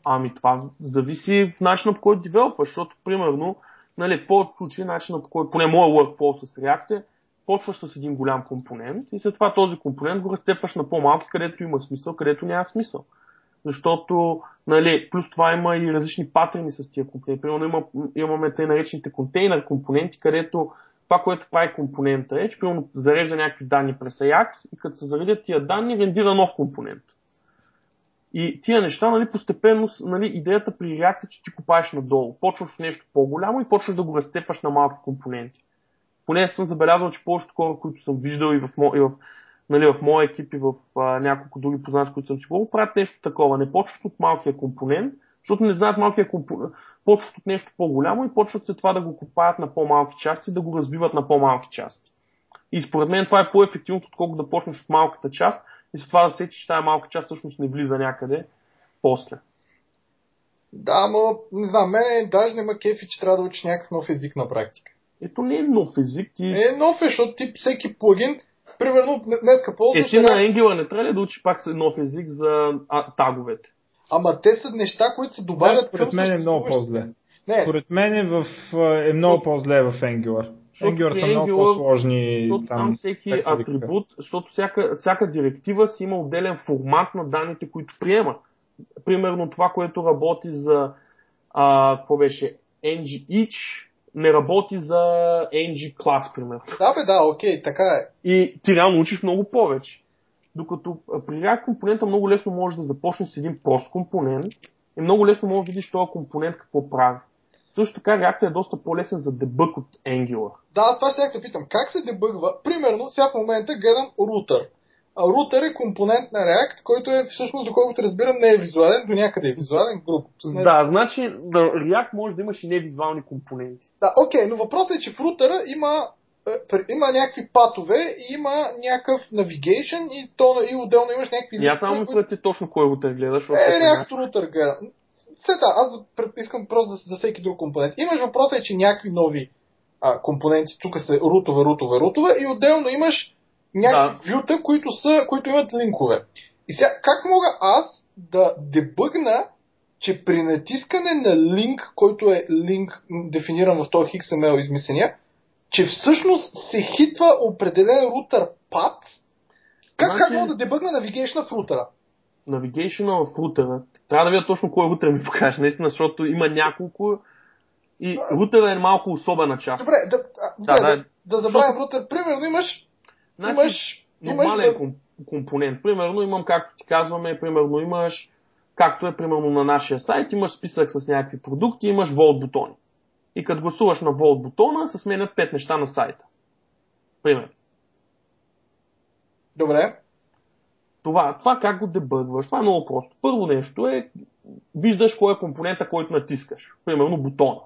Ами това зависи в начина по който девелопваш, защото примерно, нали, повечето случаи начина по който, поне моят workflow с React е, почваш с един голям компонент и след това този компонент го разцепваш на по-малки, където има смисъл, където няма смисъл. Защото, нали, плюс това има и различни патерни с тия компоненти. Примерно има, имаме тъй наречените контейнер компоненти, където това, което прави компонента е, че примерно зарежда някакви данни през Ajax и като се заредят тия данни, рендира нов компонент. И тия неща, нали, постепенно, нали, идеята при React е, че ти копаеш надолу. Почваш с нещо по-голямо и почваш да го разцепваш на малки компоненти. Поне съм забелязал, че повечето хора, които съм виждал и в, и в, нали, в моя екип и в а, няколко други познати, които съм чувал, правят нещо такова. Не почват от малкия компонент, защото не знаят малкия компонент. Почват от нещо по-голямо и почват след това да го копаят на по-малки части, да го развиват на по-малки части. И според мен това е по-ефективно, отколкото да почнеш от малката част и след това да сечеш, че тази малка част всъщност не влиза някъде после. Да, но не знам, мене даже не ма кефи, че трябва да учиш някакъв нов език на практика. Ето не е нов език. Ти... Е нов е, защото ти всеки плагин, примерно днеска ползваш... Е, ти на Angular не трябва ли да учиш пак нов език за а, таговете? Ама те са неща, които се добавят да, според мен е много по-зле. Не. Според мен е, в, е много по-зле в Angular. Angular са много по-сложни. Защото там, там всеки атрибут, защото всяка, всяка директива си има отделен формат на данните, които приема. Примерно това, което работи за а, какво беше ng each, не работи за ng class, примерно. Да, бе, да, окей, така е. И ти реално учиш много повече. Докато при React компонента много лесно може да започнеш с един прост компонент и много лесно може да видиш този компонент какво прави. Също така React е доста по-лесен за дебъг от Angular. Да, това ще да питам. Как се дебъгва? Примерно, сега в момента гледам рутер. Рутер е компонент на React, който е всъщност, доколкото разбирам, не е визуален, до някъде е визуален, груб. Да, значи да, React може да имаш и невизуални компоненти. Да, окей, но въпросът е, че в рутера има е, има някакви патове и има някакъв navigation и, то, и отделно имаш някакви... Я само които... ти точно кой рутер гледаш. Е, React рутер гледам. Сета, аз искам просто за, за всеки друг компонент. Имаш въпроса е, че някакви нови а, компоненти, тук са рутове, рутове, рутове и отделно имаш някакви да. вюта, които, са, които имат линкове. И сега, как мога аз да дебъгна, че при натискане на линк, който е линк дефиниран в този XML измисления, че всъщност се хитва определен рутер пат, как, значи... как мога да дебъгна навигейшна в рутера? Навигейшна в рутера. Трябва да видя точно кой рутер ми покаже, наистина, защото има няколко и рутера е малко особена част. Добре, да, да, да, да, да забравим защото... рутер. Примерно имаш, значи, имаш нормален имаш... компонент. Примерно имам, както ти казваме, примерно имаш, както е примерно на нашия сайт, имаш списък с някакви продукти, имаш волт бутони. И като гласуваш на волт бутона, се сменят 5 неща на сайта. Примерно. Добре. Това, това как го дебъгваш, това е много просто. Първо нещо е, виждаш кой е компонента, който натискаш. Примерно бутона.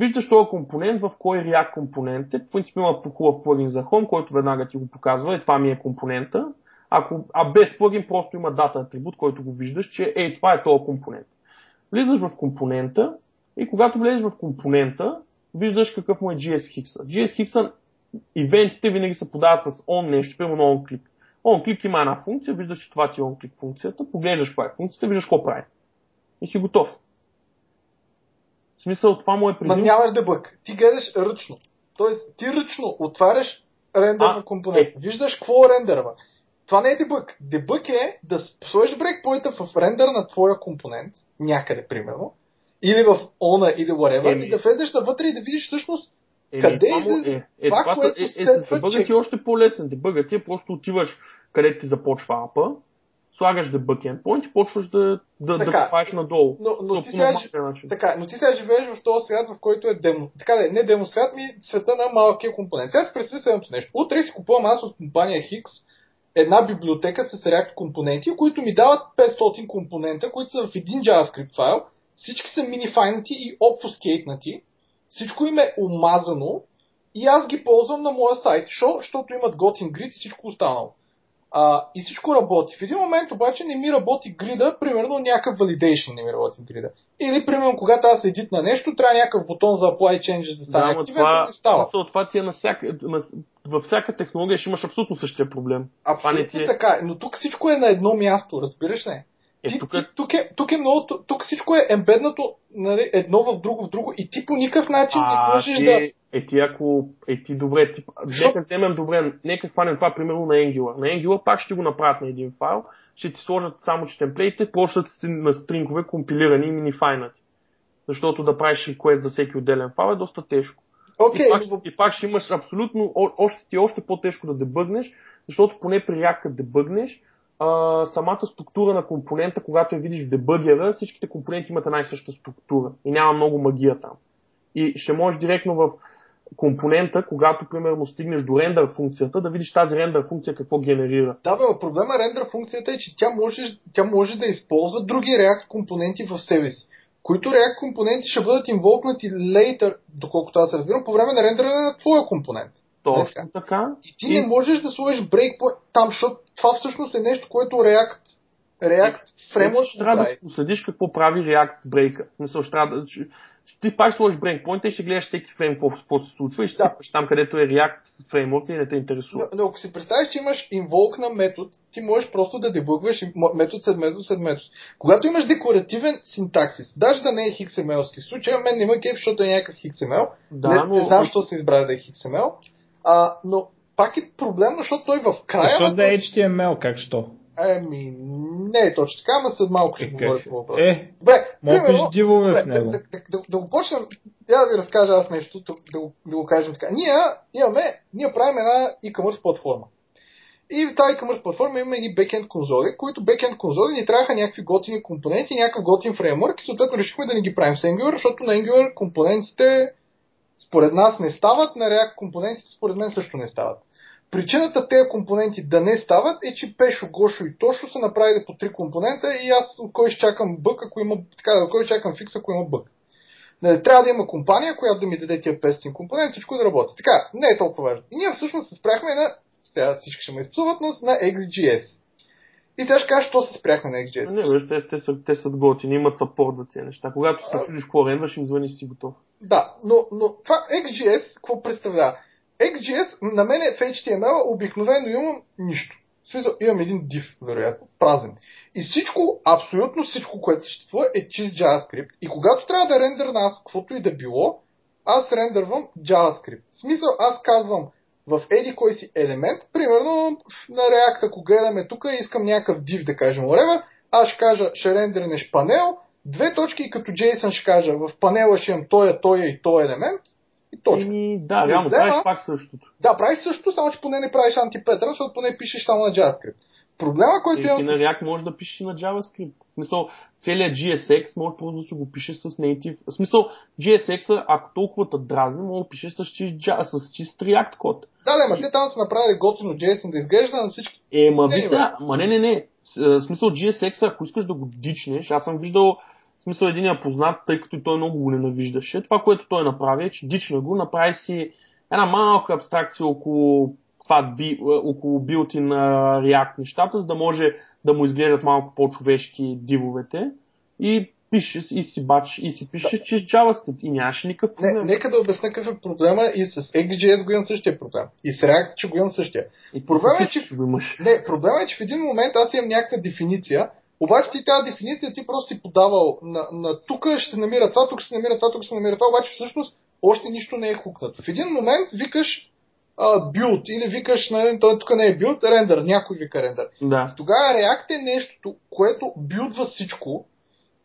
Виждаш този компонент в кой React компонент е. В принцип има хубав плагин за Home, който веднага ти го показва и това ми е компонента. Ако, а без плагин просто има дата атрибут, който го виждаш, че ей, това е този компонент. Влизаш в компонента и когато влезеш в компонента, виждаш какъв му е GSX. GSX ивентите винаги се подават с on нещо, примерно onClick. OnClick има една функция, виждаш, че това ти е onClick функцията, поглеждаш каква е функцията, виждаш какво прави. И си готов. В смисъл, това му е преди... Ма нямаш дебъг. Ти гледаш ръчно. Тоест, ти ръчно отваряш рендерна компонент. Е. Виждаш какво рендерва. Това не е дебъг. Дебъг е да сложиш брейкпойнта в рендер на твоя компонент, някъде примерно, или в она, или whatever, Еми. и да влезеш навътре и да видиш всъщност Еми, къде е, е, е, това, което е, е, е, дебъгът ти е още по-лесен. Дебъгът ти е просто отиваш където ти започва апа, слагаш дебъг endpoint и почваш да, да, така, да копаеш надолу. Но, но, ти сега, така, но ти сега живееш в този свят, в който е демо. Така да е, не демо свят, ми света на малкия компонент. Сега си представи следното нещо. Утре си купувам аз от компания Hix една библиотека с React компоненти, които ми дават 500 компонента, които са в един JavaScript файл всички са минифайнати и обфускейтнати, всичко им е омазано и аз ги ползвам на моя сайт, защото имат готин грид и всичко останало. А, и всичко работи. В един момент обаче не ми работи грида, примерно някакъв validation не ми работи грида. Или, примерно, когато аз едит на нещо, трябва някакъв бутон за apply changes да стане да, активен, това, да става. Това, това ти е на всяка, на, във всяка технология ще имаш абсолютно същия проблем. Абсолютно това не ти е... така, но тук всичко е на едно място, разбираш ли? Е, тук... Ти, тук, е, тук е много. Тук всичко е ембеднато нали, едно в друго в друго и ти по никакъв начин а, не можеш ти, да. Е, ти ако. Е, ти добре. Ти, Шо? нека вземем добре. Нека хванем това примерно на Angular. На Angular пак ще го направят на един файл. Ще ти сложат само, че темплейтите почват на стрингове компилирани и минифайнати. Защото да правиш request за всеки отделен файл е доста тежко. Okay, и, пак, но... и пак ще имаш абсолютно, още ти е още по-тежко да дебъгнеш, защото поне при React дебъгнеш, а, самата структура на компонента, когато я видиш в дебъгера, всичките компоненти имат една и съща структура и няма много магия там. И ще можеш директно в компонента, когато примерно стигнеш до рендър функцията, да видиш тази рендър функция какво генерира. Да, бе, проблема рендър функцията е, че тя може, тя може да използва други React компоненти в себе си, които React компоненти ще бъдат инволкнати later, доколкото аз разбирам, по време на рендеране на твоя компонент. Точно така. И ти и... не можеш да сложиш breakpoint там, защото това всъщност е нещо, което React React Framework ще трябва да последиш какво прави React Break. Мисъл, ще трябва да... ти пак сложиш брейкпоинта и ще гледаш всеки фрейм какво се случва и ще Да. там, където е React фреймворк и не те Но, интересува. но ако си представиш, че имаш инволк на метод, ти можеш просто да дебъгваш метод след метод след метод. Когато имаш декларативен синтаксис, даже да не е XML-ски, в случая мен не ме кеф, защото е някакъв XML, Да, не, но... не знам, защо се избра да е XML, а, но пак е проблемно, защото той в края Защо да е HTML, как що? Ами, не е точно така, ама след малко ще Е, говоря по въпроса. Е, Добре, примерно, добре, в да, него. да, да, да, да, го почнем, я да ви разкажа аз нещо, тук, да, го, да го кажем така. Ние имаме, ние правим една e-commerce платформа. И в тази e-commerce платформа имаме едни бекенд конзоли, които бекенд конзоли ни трябваха някакви готини компоненти, някакъв готин фреймворк и съответно решихме да не ги правим с Angular, защото на Angular компонентите според нас не стават, на React компонентите според мен също не стават. Причината тези компоненти да не стават е, че Пешо, Гошо и Тошо са направили по три компонента и аз от кой ще чакам бък, ако има, така, от кой ще чакам фикс, ако има бък. Не, трябва да има компания, която да ми даде тия 500 компонент, всичко да работи. Така, не е толкова важно. И ние всъщност се спряхме на, сега всички ще ме изпсуват, но на XGS. И сега ще кажа, що се спряхме на XGS. Не, бе, те, те, са, те са готини, имат сапорт за тези неща. Когато се чудиш какво рендваш, им звъни си готов. Да, но, но това XGS, какво представлява? XGS, на мен в HTML обикновено имам нищо. В смисъл, имам един div, вероятно, празен. И всичко, абсолютно всичко, което съществува, е чист JavaScript. И когато трябва да рендерна аз каквото и да било, аз рендървам JavaScript. В смисъл, аз казвам в еди кой си елемент, примерно на React, ако гледаме тук, искам някакъв div, да кажем, whatever, аз ще кажа, ще рендернеш панел, две точки и като JSON ще кажа, в панела ще имам тоя, тоя и тоя елемент и точка. Еми, да, реално Проблема- правиш пак същото. Да, правиш също, само че поне не правиш антипетър, защото поне пишеш само на JavaScript. Проблема, който И ти имам на. React можеш да пишеш и на JavaScript. В смисъл, целият GSX може просто да си го пишеш с native. В смисъл, GSX, ако толкова те дразни, може да пишеш с чист, с чист React код. Да, да, ма те там са направили готино JSON да изглежда на всички. Е, ма Не, ви сега, ма не, не, не. В смисъл GSX, ако искаш да го дичнеш, аз съм виждал в смисъл един познат, тъй като и той много го ненавиждаше. Това, което той направи е, че дична го, направи си една малка абстракция около това би, около билти на React нещата, за да може да му изглеждат малко по-човешки дивовете и пише и си бач, и си пише, че с JavaScript и нямаше никакъв Не, проблем. нека да обясня какъв е проблема и с XGS го имам същия проблем. И с React, че го имам същия. И проблема е, че-. Не, проблема е, че в един момент аз имам някаква дефиниция, обаче ти тази дефиниция ти просто си подавал на, на тук ще се намира това, тук ще се намира това, тук ще се намира това, обаче всъщност още нищо не е хукнато. В един момент викаш build или викаш, нали, той тук не е build, рендър, някой вика рендър. Да. Тогава React е нещото, което билдва всичко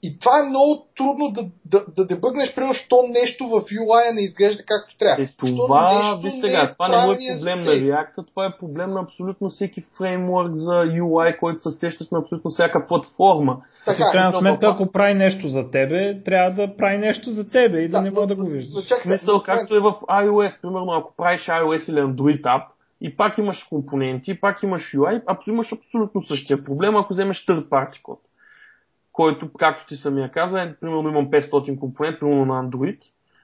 и това е много трудно да, да, да дебъгнеш, примерно, що нещо в UI не изглежда както трябва. Е, това, нещо виж не сега, е това не му е проблем на. React, това е проблем на абсолютно всеки фреймворк за UI, който се сещаш на абсолютно всяка платформа. В Така, крайна смисъл, сметка, ако прави нещо за тебе, трябва да прави нещо за тебе и да, не мога да го но виждаш. чакай, В смисъл, но- както е в iOS, примерно, ако правиш iOS или Android app, и пак имаш компоненти, пак имаш UI, абсолютно имаш абсолютно същия проблем, ако вземеш third party код. Който, както ти самия каза, е, примерно имам 500 компонент, примерно на Android.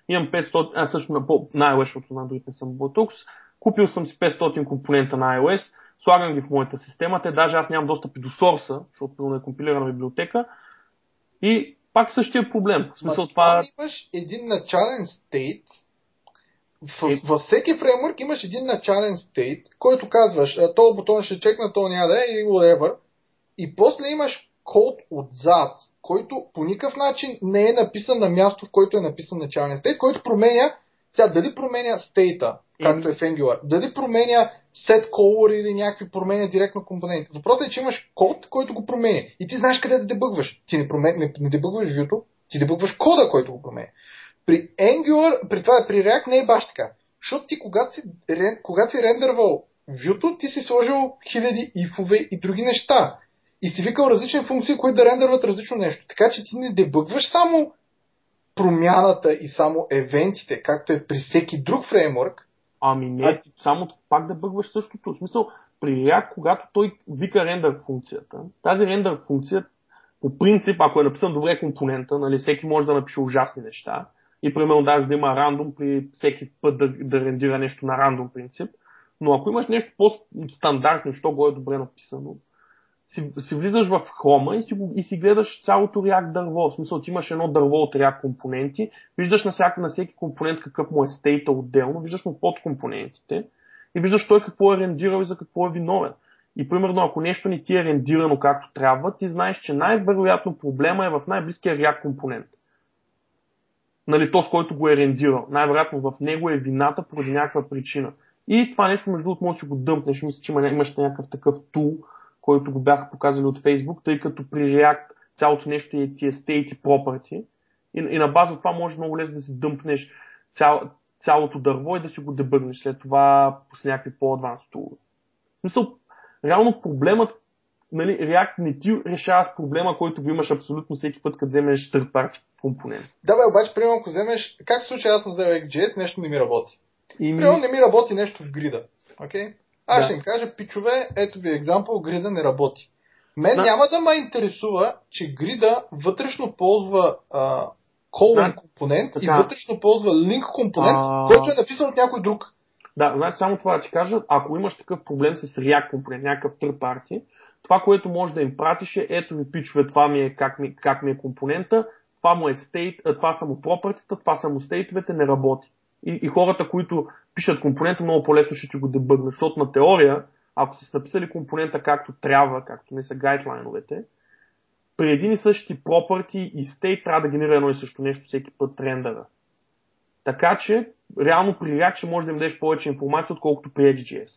Имам 500, а също на, на iOS, защото на Android не съм толкова. Купил съм си 500 компонента на iOS, слагам ги в моята система, те даже аз нямам достъп и до сорса, защото примерно е компилирана библиотека. И пак същия проблем. В смисъл това това... имаш един начален стейт. В, Е- във всеки фреймворк имаш един начален стейт, който казваш, този бутон ще чекна, то няма да е и whatever. И после имаш код отзад, който по никакъв начин не е написан на място, в който е написан начален стейт, който променя, сега дали променя стейта, както е в Angular, дали променя set color или някакви променя директно компоненти. Въпросът е, че имаш код, който го променя. И ти знаеш къде да дебъгваш. Ти не, промен... не, не дебъгваш вюто, ти дебъгваш кода, който го променя. При Angular, при това при React не е баш така. Защото ти, когато си, когато си рендървал вюто, ти си сложил хиляди ифове и други неща. И си викал различни функции, които да рендърват различно нещо. Така че ти не дебъгваш само промяната и само евентите, както е при всеки друг фреймворк, Ами не, А- само пак да бъгваш същото. В смисъл, при React, когато той вика рендър функцията, тази рендър функция, по принцип, ако е написан добре компонента, нали, всеки може да напише ужасни неща, и примерно даже да има рандом при всеки път да, да рендира нещо на рандом принцип, но ако имаш нещо по-стандартно, що го е добре написано, си, си влизаш в хрома и си, и си гледаш цялото React дърво. В смисъл, ти имаш едно дърво от React компоненти, виждаш на, всяка, на всеки компонент какъв му е стейта отделно, виждаш му подкомпонентите и виждаш той какво е рендирал и за какво е виновен. И примерно, ако нещо не ти е рендирано както трябва, ти знаеш, че най-вероятно проблема е в най-близкия React компонент. Нали, то, с който го е рендирал. Най-вероятно в него е вината поради някаква причина. И това нещо, между другото, може да си го дъмпнеш. Мисля, че имаш някакъв такъв тул, който го бяха показали от Facebook, тъй като при React цялото нещо е ти state и property. И, и на база това може много лесно да си дъмпнеш цял, цялото дърво и да си го дебъгнеш след това с някакви по-адванс тулове. Мисъл, реално проблемът, нали, React не ти решава с проблема, който го имаш абсолютно всеки път, като вземеш third party компонент. Да, бе, обаче, примерно, ако вземеш, как се случва, аз съм взел XJS, нещо не ми работи. И Примерно не ми работи нещо в грида. Okay? Аз Да. ще им кажа, пичове, ето ви екзампъл, грида не работи. Мен Да. няма да ме интересува, че грида вътрешно ползва а, колон Да. компонент и Така. вътрешно ползва линк компонент, А. който е написан от някой друг. Да, значи само това да ти кажа, ако имаш такъв проблем с React компонент, някакъв third party, това, което може да им пратиш е, ето ви пичове, това ми е как ми, как ми е компонента, това му е state, това са му пропъртите, това са му стейтовете, не работи. И, и хората, които пишат компонента, много по-лесно ще ти го дебъгнат, защото на теория, ако са написали компонента както трябва, както не са гайдлайновете, при един и същи property и state трябва да генерира едно и също нещо всеки път рендъра. Така че, реално при React ще може да им дадеш повече информация, отколкото при XGS.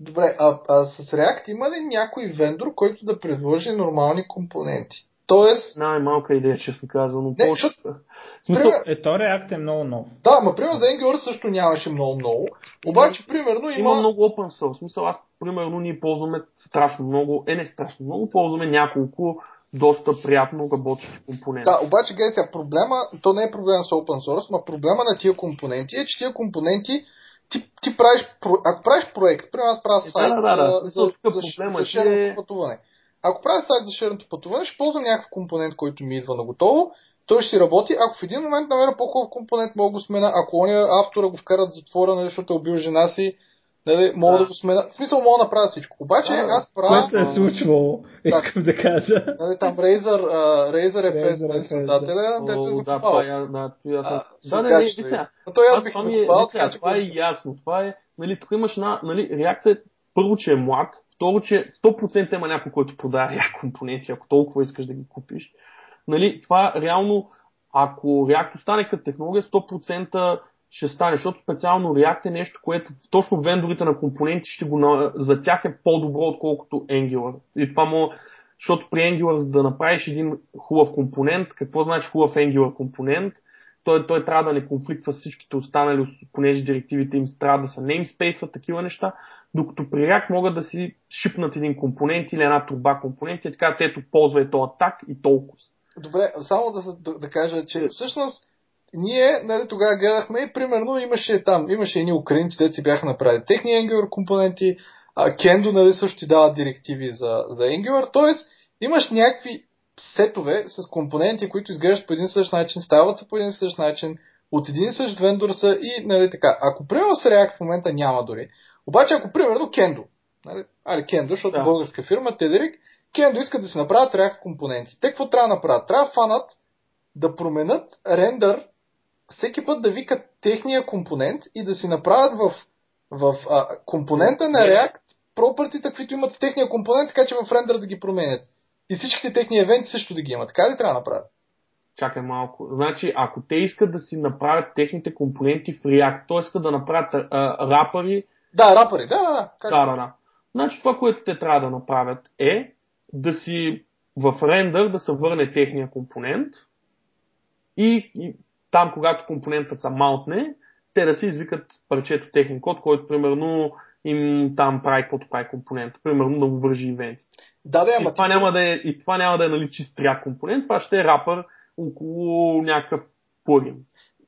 Добре, а, а с React има ли някой вендор, който да предложи нормални компоненти? Тоест, Най-малка идея, честно казано. Не, Повече- защото- смисъл, Пример- Е, то React е много нов. да, ма примерно за Angular също нямаше много-много. Обаче, примерно, има... има много open source. Смисъл, аз, примерно, ние ползваме страшно много, е не страшно много, ползваме няколко доста приятно работещи компоненти. Да, обаче, гледай сега, проблема, то не е проблем с open source, но проблема на тия компоненти е, че тия компоненти ти, ти правиш, ако правиш проект, примерно аз правя Е, сайт да, да, да. за, Смисъл, за, тук за, проблема за е, че- шереното пътуване. Ако правя сайт за шереното пътуване, ще ползвам някакъв компонент, който ми идва на готово, той ще си работи. Ако в един момент намеря по-хубав компонент, мога да го смена. Ако оня автора го вкарат в затвора, нали, защото е убил жена си, нали, мога да. Да. да го смена. В смисъл мога да направя всичко. Обаче Да, да. аз правя Което е случвало, искам да кажа. нали, там Razer, uh, Razer Razer нали, FS, създателя, О, дето е да, закопал. това е, да, това аз съм- А, с Да, не, не, не, сега. Но той аз бих е, не, сега, така че... това е ясно. Това е, нали, тук имаш една, нали, React е първо, че е млад, второ, че 100% има някой, който продава React компоненти, ако толкова искаш да ги купиш. Нали, това реално, ако React остане като технология, 100% ще стане, защото специално React е нещо, което точно вендорите на компоненти ще го, за тях е по-добро, отколкото Angular. И това му, защото при Angular, за да направиш един хубав компонент, какво значи хубав Angular компонент? той, той трябва да не конфликтва с всичките останали, понеже директивите им трябва да са namespace, такива неща, докато при React могат да си шипнат един компонент или една труба компонент и така, ето ползвай този атак и толкова. Добре, само да, да, да кажа, че всъщност ние нали, тогава гледахме и примерно имаше там, имаше едни украинци, те си бяха направили техни Angular компоненти, а Kendo нали, също ти дава директиви за, за Angular, т.е. имаш някакви сетове с компоненти, които изглеждат по един същ начин, стават се по един същ начин, от един същ вендор са и нали така. Ако примерно с React в момента няма дори, обаче ако примерно Kendo, нали, али Kendo, защото Да. българска фирма, Тедерик, Kendo искат да си направят React компоненти. Те какво трябва да направят? Трябва да фанат да променят рендър, всеки път да викат техния компонент и да си направят в, в а, компонента на React пропъртите, каквито имат в техния компонент, така че в рендър да ги променят. И всичките техни евенти също да ги имат. Така ли трябва да направят? Чакай малко. Значи, ако те искат да си направят техните компоненти в React, т.е. искат да направят а, рапъри, Да, рапъри, да, да, да. Как? да, да, да. Значи това, което те трябва да направят е да си в рендър да се върне техния компонент и, и там, когато компонентът се маунтне, те да си извикат парчето техен код, който примерно им там прави каквото прави компонент. Примерно да му вържи ивентите. Да, да, И ама това, ти- няма да е, и това няма да е нали, чист React компонент, това ще е рапър около някакъв плагин.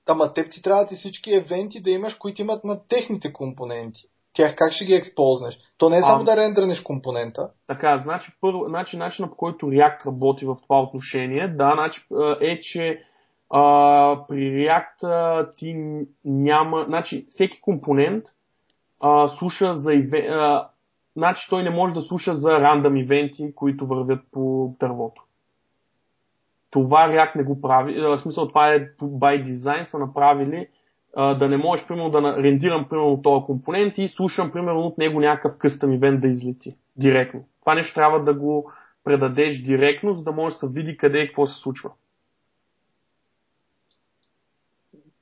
Ама теб ти трябват и всички евенти да имаш, които имат на техните компоненти. Тях как ще ги експознеш? То не е само А- да рендърнеш компонента. Така, значи, първо, значи начинът по който React работи в това отношение, да, значи, е, че а, при React ти няма, значи всеки компонент а, слуша за а, значи той не може да слуша за рандъм ивенти, които вървят по дървото. Това React не го прави. В смисъл това е by design са направили да не можеш, примерно, да рендирам, примерно, този компонент и слушам, примерно, от него някакъв къстъм ивент да излети директно. Това нещо трябва да го предадеш директно, за да може да се види къде и какво се случва.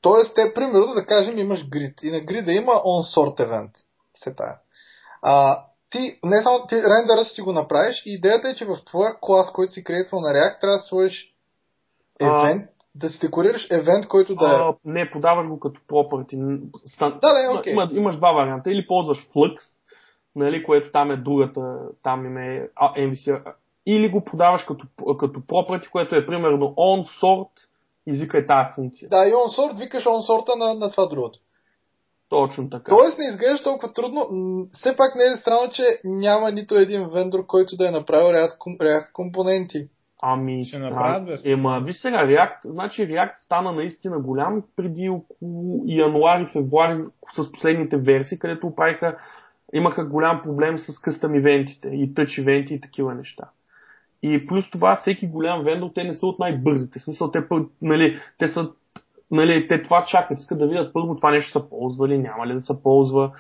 Тоест, те, примерно, да кажем, имаш грид и на грида има on-sort event. Се тая. А, ти, не само ти рендера си го направиш и идеята е, че в твоя клас, който си креатвал на React, трябва да сложиш евент, а, да си декорираш евент, който да е... А, не, подаваш го като property. Стан... Да, да, okay. Има, имаш два варианта. Или ползваш Flux, нали, което там е другата, там им е MVC, или го подаваш като, като property, което е примерно on sort, извикай тази функция. Да, и on sort, викаш on sort на, на това другото. Точно така. Тоест не изглежда толкова трудно. Все пак не е странно, че няма нито един вендор, който да е направил React компоненти. Ами, ще направят, ема, виж сега, React, значи React стана наистина голям преди около януари, февруари с последните версии, където оправиха, имаха голям проблем с къстъм ивентите и тъч ивенти и такива неща. И плюс това, всеки голям вендор, те не са от най-бързите. В смисъл, те, нали, те са, нали, те това чакат, искат да видят първо това нещо са ползвали, няма ли да се ползва.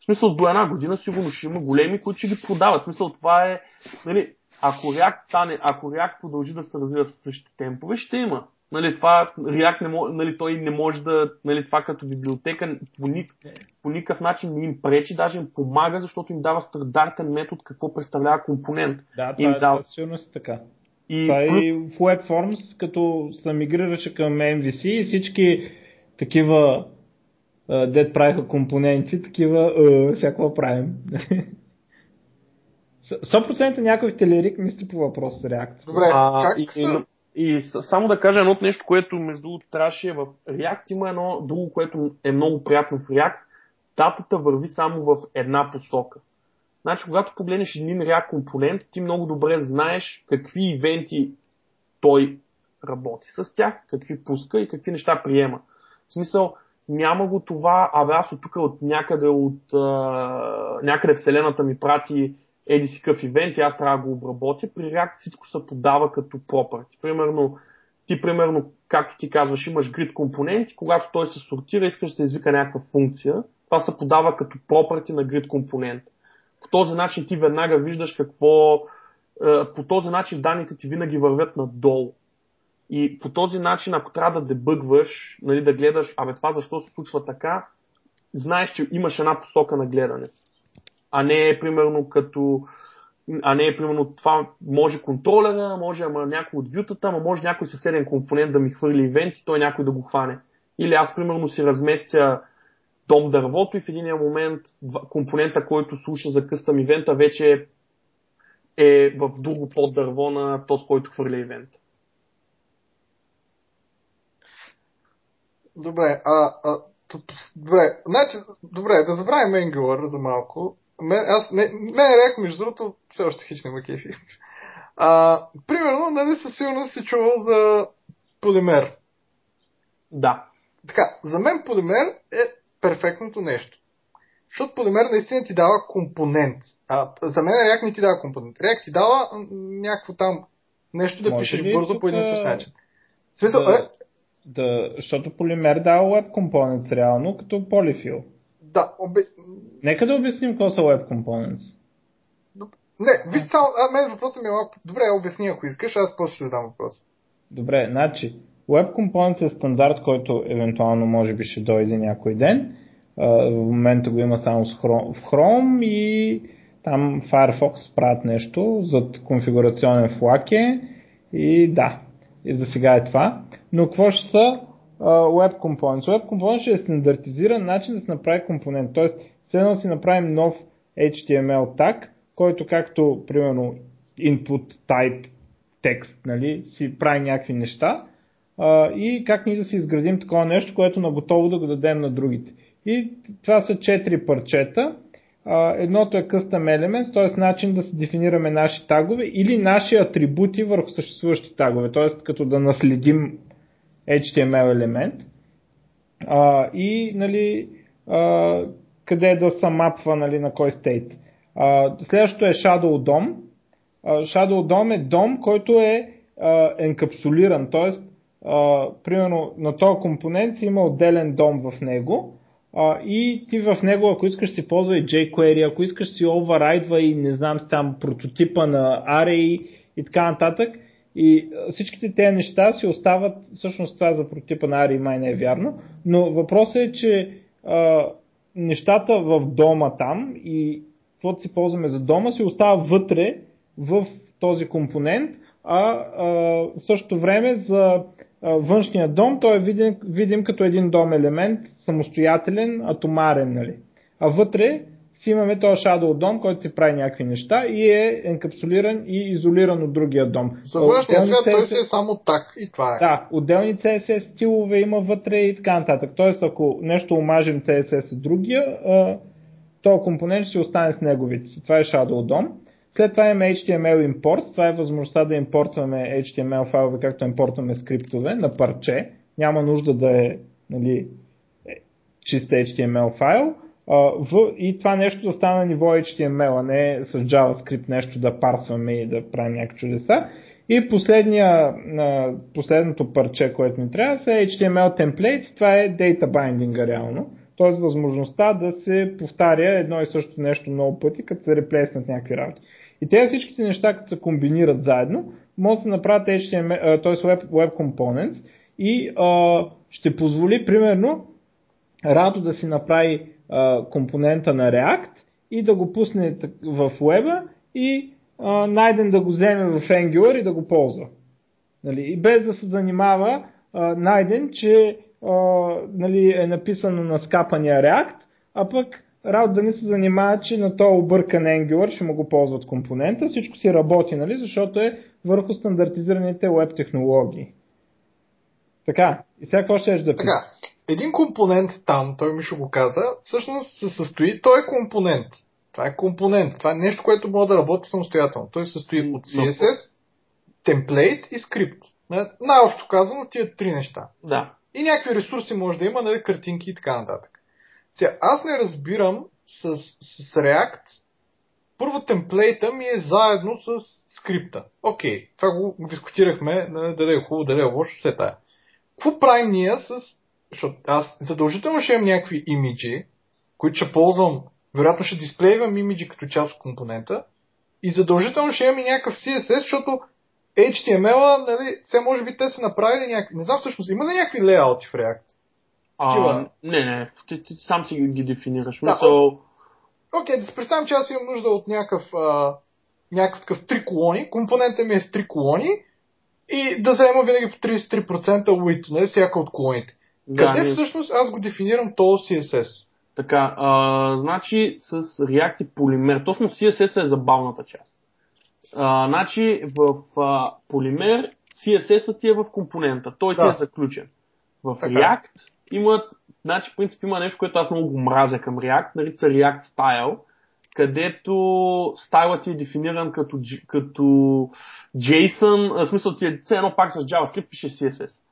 В смисъл, до една година сигурно ще има големи, които ще ги продават. В смисъл, това е, нали, ако React стане, ако React продължи да се развива с същите темпове, ще има. Нали, това React не може, нали, той не може да, нали, това като библиотека по, ник, по никакъв начин не им пречи, даже им помага, защото им дава стандартен метод какво представлява компонент. Да, това им е дава... сигурно си така. И това плюс... и в WebForms, като се мигрираше към MVC и всички такива дед правиха компоненти, такива, всяко правим. 100% някой Телерик мисли по въпрос за реакция. Добре, а, как и, са? И, и само да кажа едно нещо, което между другото трябваше в React има едно друго, което е много приятно в React. Датата върви само в една посока. Значи, когато погледнеш един React компонент, ти много добре знаеш какви ивенти той работи с тях, какви пуска и какви неща приема. В смисъл, няма го това, абе аз от тук от някъде от а, някъде Вселената ми прати еди си къв ивент и аз трябва да го обработя, при React всичко се подава като property. Примерно, ти примерно, както ти казваш, имаш grid компоненти, когато той се сортира, искаш да извика някаква функция, това се подава като property на grid компонент. По този начин ти веднага виждаш какво, е, по този начин данните ти винаги вървят надолу. И по този начин, ако трябва да дебъгваш, нали, да гледаш, абе това защо се случва така, знаеш, че имаш една посока на гледане а не е примерно като а не е примерно това може контролера, може ама някой от вютата, ама може някой съседен компонент да ми хвърли ивент и той някой да го хване. Или аз примерно си разместя дом дървото и в един момент компонента, който слуша за къстъм ивента, вече е в друго под дърво на този, който хвърля ивент. Добре, а, а добре, значи, добре, да забравим Angular за малко. Мен, аз, не, не React, между другото, все още хич не ма кефи. А, примерно, нали със сигурност си чувал за полимер. Да. Така, за мен полимер е перфектното нещо. Защото полимер наистина ти дава компонент. А, за мен React не ти дава компонент. React ти дава някакво там нещо да Може пишеш бързо по един същ начин. Смисъл, да, е... да, защото полимер дава web компонент реално, като полифил. Да, обе... Нека да обясним какво са Web Components. Не, виж само, а, мен въпросът ми е малко... Добре, обясни ако искаш, аз после ще задам въпрос. Добре, значи, Web Components е стандарт, който евентуално може би ще дойде някой ден. в момента го има само в Chrome и там Firefox правят нещо зад конфигурационен флаг е и да, и за сега е това. Но какво ще са Web Components? Web Components ще е стандартизиран начин да се направи компонент. Тоест, Следно си направим нов HTML tag, който както, примерно, input type текст, нали, си прави някакви неща а, и как ние да си изградим такова нещо, което на готово да го дадем на другите. И това са четири парчета. Едното е custom element, т.е. начин да се дефинираме наши тагове или наши атрибути върху съществуващи тагове, т.е. като да наследим HTML елемент. А, и нали, а, къде да се мапва нали, на кой стейт. Следващото е Shadow DOM. А, Shadow DOM е дом, който е а, енкапсулиран, т.е. примерно на този компонент има отделен дом в него а, и ти в него, ако искаш си ползва и jQuery, ако искаш си override и не знам там прототипа на array и така нататък, и всичките тези неща си остават, всъщност това за прототипа на Ари май не е вярно, но въпросът е, че а, нещата в дома там и каквото си ползваме за дома си остава вътре в този компонент, а, а в същото време за външния дом той е видим, видим като един дом елемент, самостоятелен, атомарен. Нали? А вътре си имаме този Shadow DOM, който си прави някакви неща и е енкапсулиран и изолиран от другия дом. За външния свят той си е само так и това е. Да, отделни CSS стилове има вътре и така нататък. Тоест, ако нещо омажем CSS от другия, този компонент ще остане с неговите си. Това е Shadow DOM. След това има HTML import. Това е възможността да импортваме HTML файлове, както импортваме скриптове на парче. Няма нужда да е нали, е, чист HTML файл в, и това нещо да стане на ниво HTML, а не с JavaScript нещо да парсваме и да правим някакви чудеса. И последното парче, което ни трябва, са HTML templates. Това е data binding реално. Т.е. възможността да се повтаря едно и също нещо много пъти, като се реплеснат някакви работи. И тези всичките неща, като се комбинират заедно, може да се направят HTML, т.е. Web, Web Components и а, ще позволи, примерно, Радо да си направи компонента на React и да го пусне в Web и а, найден да го вземе в Angular и да го ползва. Нали? И без да се занимава найден, че нали, е написано на скапания React, а пък Раут да не се занимава, че на този объркан Angular ще му го ползват компонента. Всичко си работи, нали, защото е върху стандартизираните веб технологии. Така, и сега какво ще да? Така, един компонент там, той ми ще го каза, всъщност се състои, той е компонент. Това е компонент. Това е нещо, което може да работи самостоятелно. Той се състои от CSS, темплейт и скрипт. Най-общо казано, тия три неща. Да. И някакви ресурси може да има, нали, картинки и така нататък. Сега, аз не разбирам с, с React, първо темплейта ми е заедно с скрипта. Окей, това го дискутирахме, дали е хубаво, дали е лошо, все тая. Какво правим ние с защото аз задължително ще имам някакви имиджи, които ще ползвам, вероятно ще дисплейвам имиджи като част от компонента и задължително ще имам и някакъв CSS, защото HTML-а, нали, все може би те са направили някакви... Не знам всъщност, има ли някакви лейаути в React? А, не, не, ти, ти, сам си ги дефинираш. Да, Мисъл... Окей, да се представям, че аз имам нужда от някакъв, а, някакъв такъв три колони, компонента ми е с три колони и да взема винаги по 33% width, нали, всяка от колоните. Да, Къде не... всъщност аз го дефинирам този CSS? Така, а, значи с React и Polymer, точно CSS е забавната част. А, значи в а, Polymer CSS ти е в компонента, той да. ти е заключен. В така. React имат, значи в принцип има нещо, което аз много го мразя към React, нарича React Style, където стайлът ти е дефиниран като, като JSON, в смисъл ти е все едно пак с JavaScript пише CSS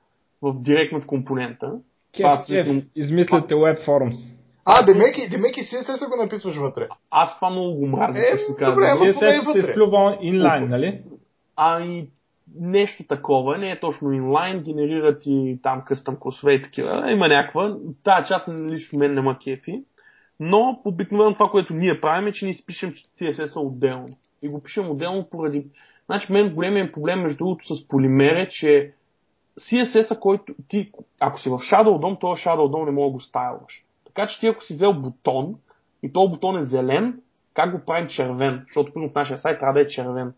в директно в компонента. Кеф, кеф, измисляте Web Forms. А, демеки, демеки CSS го написваш вътре. Аз това много го мразя, е, ще. Добре, ама поне вътре. се вплюва инлайн, нали? А и нещо такова, не е точно инлайн, генерират и там къстъм класове и такива. Има някаква. Тая част лично мен нема кефи. Но обикновено това, което ние правим е, че ние изпишем CSS отделно. И го пишем отделно поради... Значи мен големият проблем между другото с полимер е, че CSS-а, който ти, ако си в Shadow DOM, този Shadow DOM не мога да го стайлваш. Така че ти ако си взел бутон и този бутон е зелен, как го правим червен? Защото примерно в нашия сайт трябва да е червен.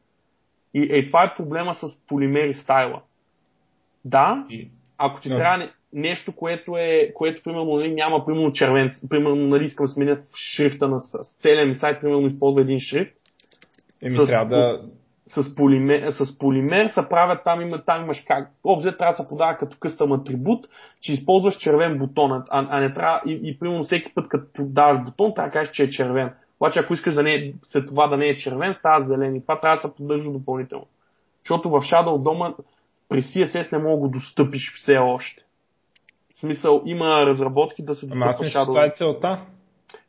И е, това е проблема с полимери стайла. Да, ако ти no. трябва нещо, което е, което примерно нали, няма примерно червен, примерно нали, искам да сменя шрифта на с целия ми сайт, примерно използва един шрифт. Еми с, трябва да, с полимер, с полимер се правят, там, има, там имаш как. Обзе трябва да се подава като къстъм атрибут, че използваш червен бутон, а, а не трябва и, и примерно всеки път като даваш бутон, трябва да кажеш, че е червен. Обаче ако искаш да не, е, след това да не е червен, става зелен и това трябва да се поддържа допълнително. Защото в Shadow дома при CSS не мога да го достъпиш все още. В смисъл, има разработки да се достъпва Shadow. Това е целта.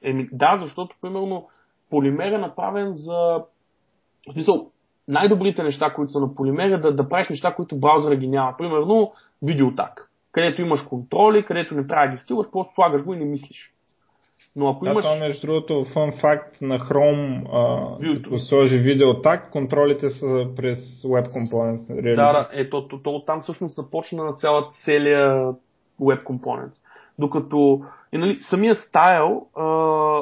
Еми, да, защото примерно полимер е направен за... В смисъл, най-добрите неща, които са на полимер е да, да правиш неща, които браузъра ги няма. Примерно видеотак, където имаш контроли, където не трябва да ги стилаш, просто слагаш го и не мислиш. Но ако Да, имаш... това между другото, фън факт на Chrome, а, като сложи видео так, контролите са през Web Component. Реализирани. Да, да, ето, то, то, там всъщност започна на цяла целия веб компонент. Докато и, нали, самия стайл а,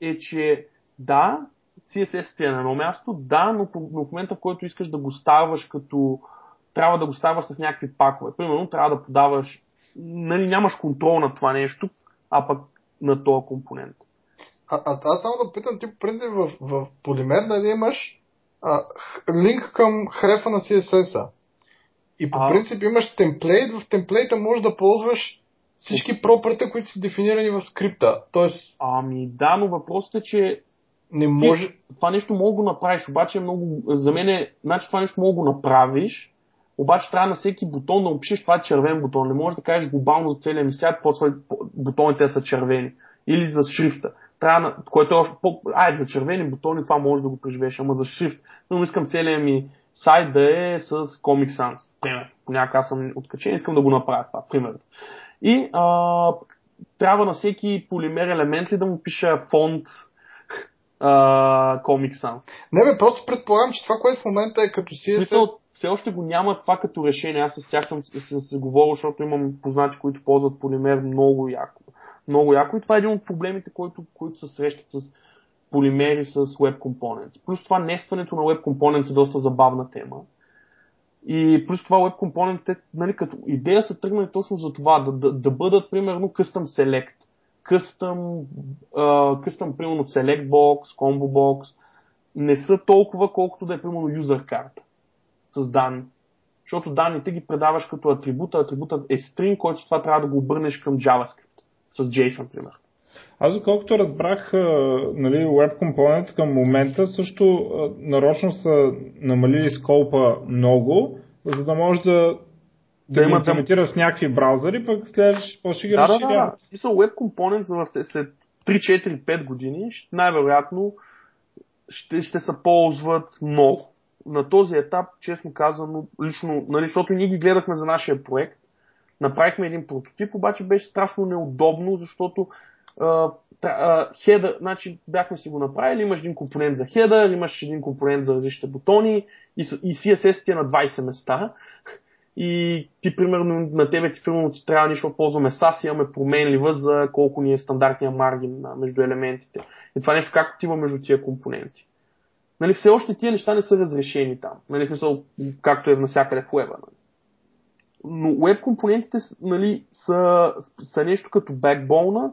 е, че да, CSS ти е на едно място, да, но, но в момента, в който искаш да го ставаш като трябва да го ставаш с някакви пакове. Примерно трябва да подаваш, нали, нямаш контрол на това нещо, а пък на този компонент. А, а аз само да питам, ти принцип в, в полимер нали имаш а, линк към хрефа на CSS-а. И по А. принцип имаш темплейт, в темплейта можеш да ползваш всички пропърта, които са дефинирани в скрипта. Тоест, Ами да, но въпросът е, че не може... това нещо мога да го направиш, обаче е много, за мен е, значи това нещо мога да го направиш, обаче трябва на всеки бутон да опишеш това е червен бутон. Не можеш да кажеш глобално за целия ми свят, почва бутоните са червени. Или за шрифта. Трябва на, което е още по... Ай, за червени бутони това може да го преживееш, ама за шрифт. Но искам целият ми сайт да е с Comic Sans. Пример. Понякога съм откачен, искам да го направя това. Примерно. И а, трябва на всеки полимер елемент ли да му пиша фонд Comic Sans. Не бе, просто предполагам, че това, което в момента е като CSS... Смисъл, все още го няма това като решение. Аз с тях съм, съм се говорил, защото имам познати, които ползват полимер много яко. Много яко и това е един от проблемите, които, които се срещат с полимери с Web Components. Плюс това нестването на Web Components е доста забавна тема. И плюс това Web Components, нали, като идея са тръгнали точно за това, да, да, да бъдат примерно Custom Select, Uh, Custom примерно Select Box, Combo Box, не са толкова, колкото да е примерно User карта с данни. Защото данните ги предаваш като атрибута, атрибутът е string, който това трябва да го обърнеш към JavaScript. С JSON, пример. Аз доколкото разбрах, нали, Web Component към момента също нарочно са намалили скопа много, за да може да, да, имат- имплементира в някакви браузъри, пък следващ после ще ги Да, да, да. да. разширяват. Смисъл, Web Components за след- след 3-4-5 години най-вероятно ще, ще се ползват много. На този етап, честно казано, лично, нали, защото ние ги гледахме за нашия проект, направихме един прототип, обаче беше страшно неудобно, защото а, а, хедър, значи бяхме си го направили, имаш един компонент за хедър, имаш един компонент за различните бутони и, с- и CSS ти е на 20 места и ти примерно на тебе ти примерно ти трябва нищо да ползваме SAS, имаме променлива за колко ни е стандартния маргин между елементите. И това нещо как отива между тия компоненти. Нали, все още тия неща не са разрешени там. Нали, в смисъл, както е навсякъде в web Нали. Но web компонентите нали, са, са нещо като backbone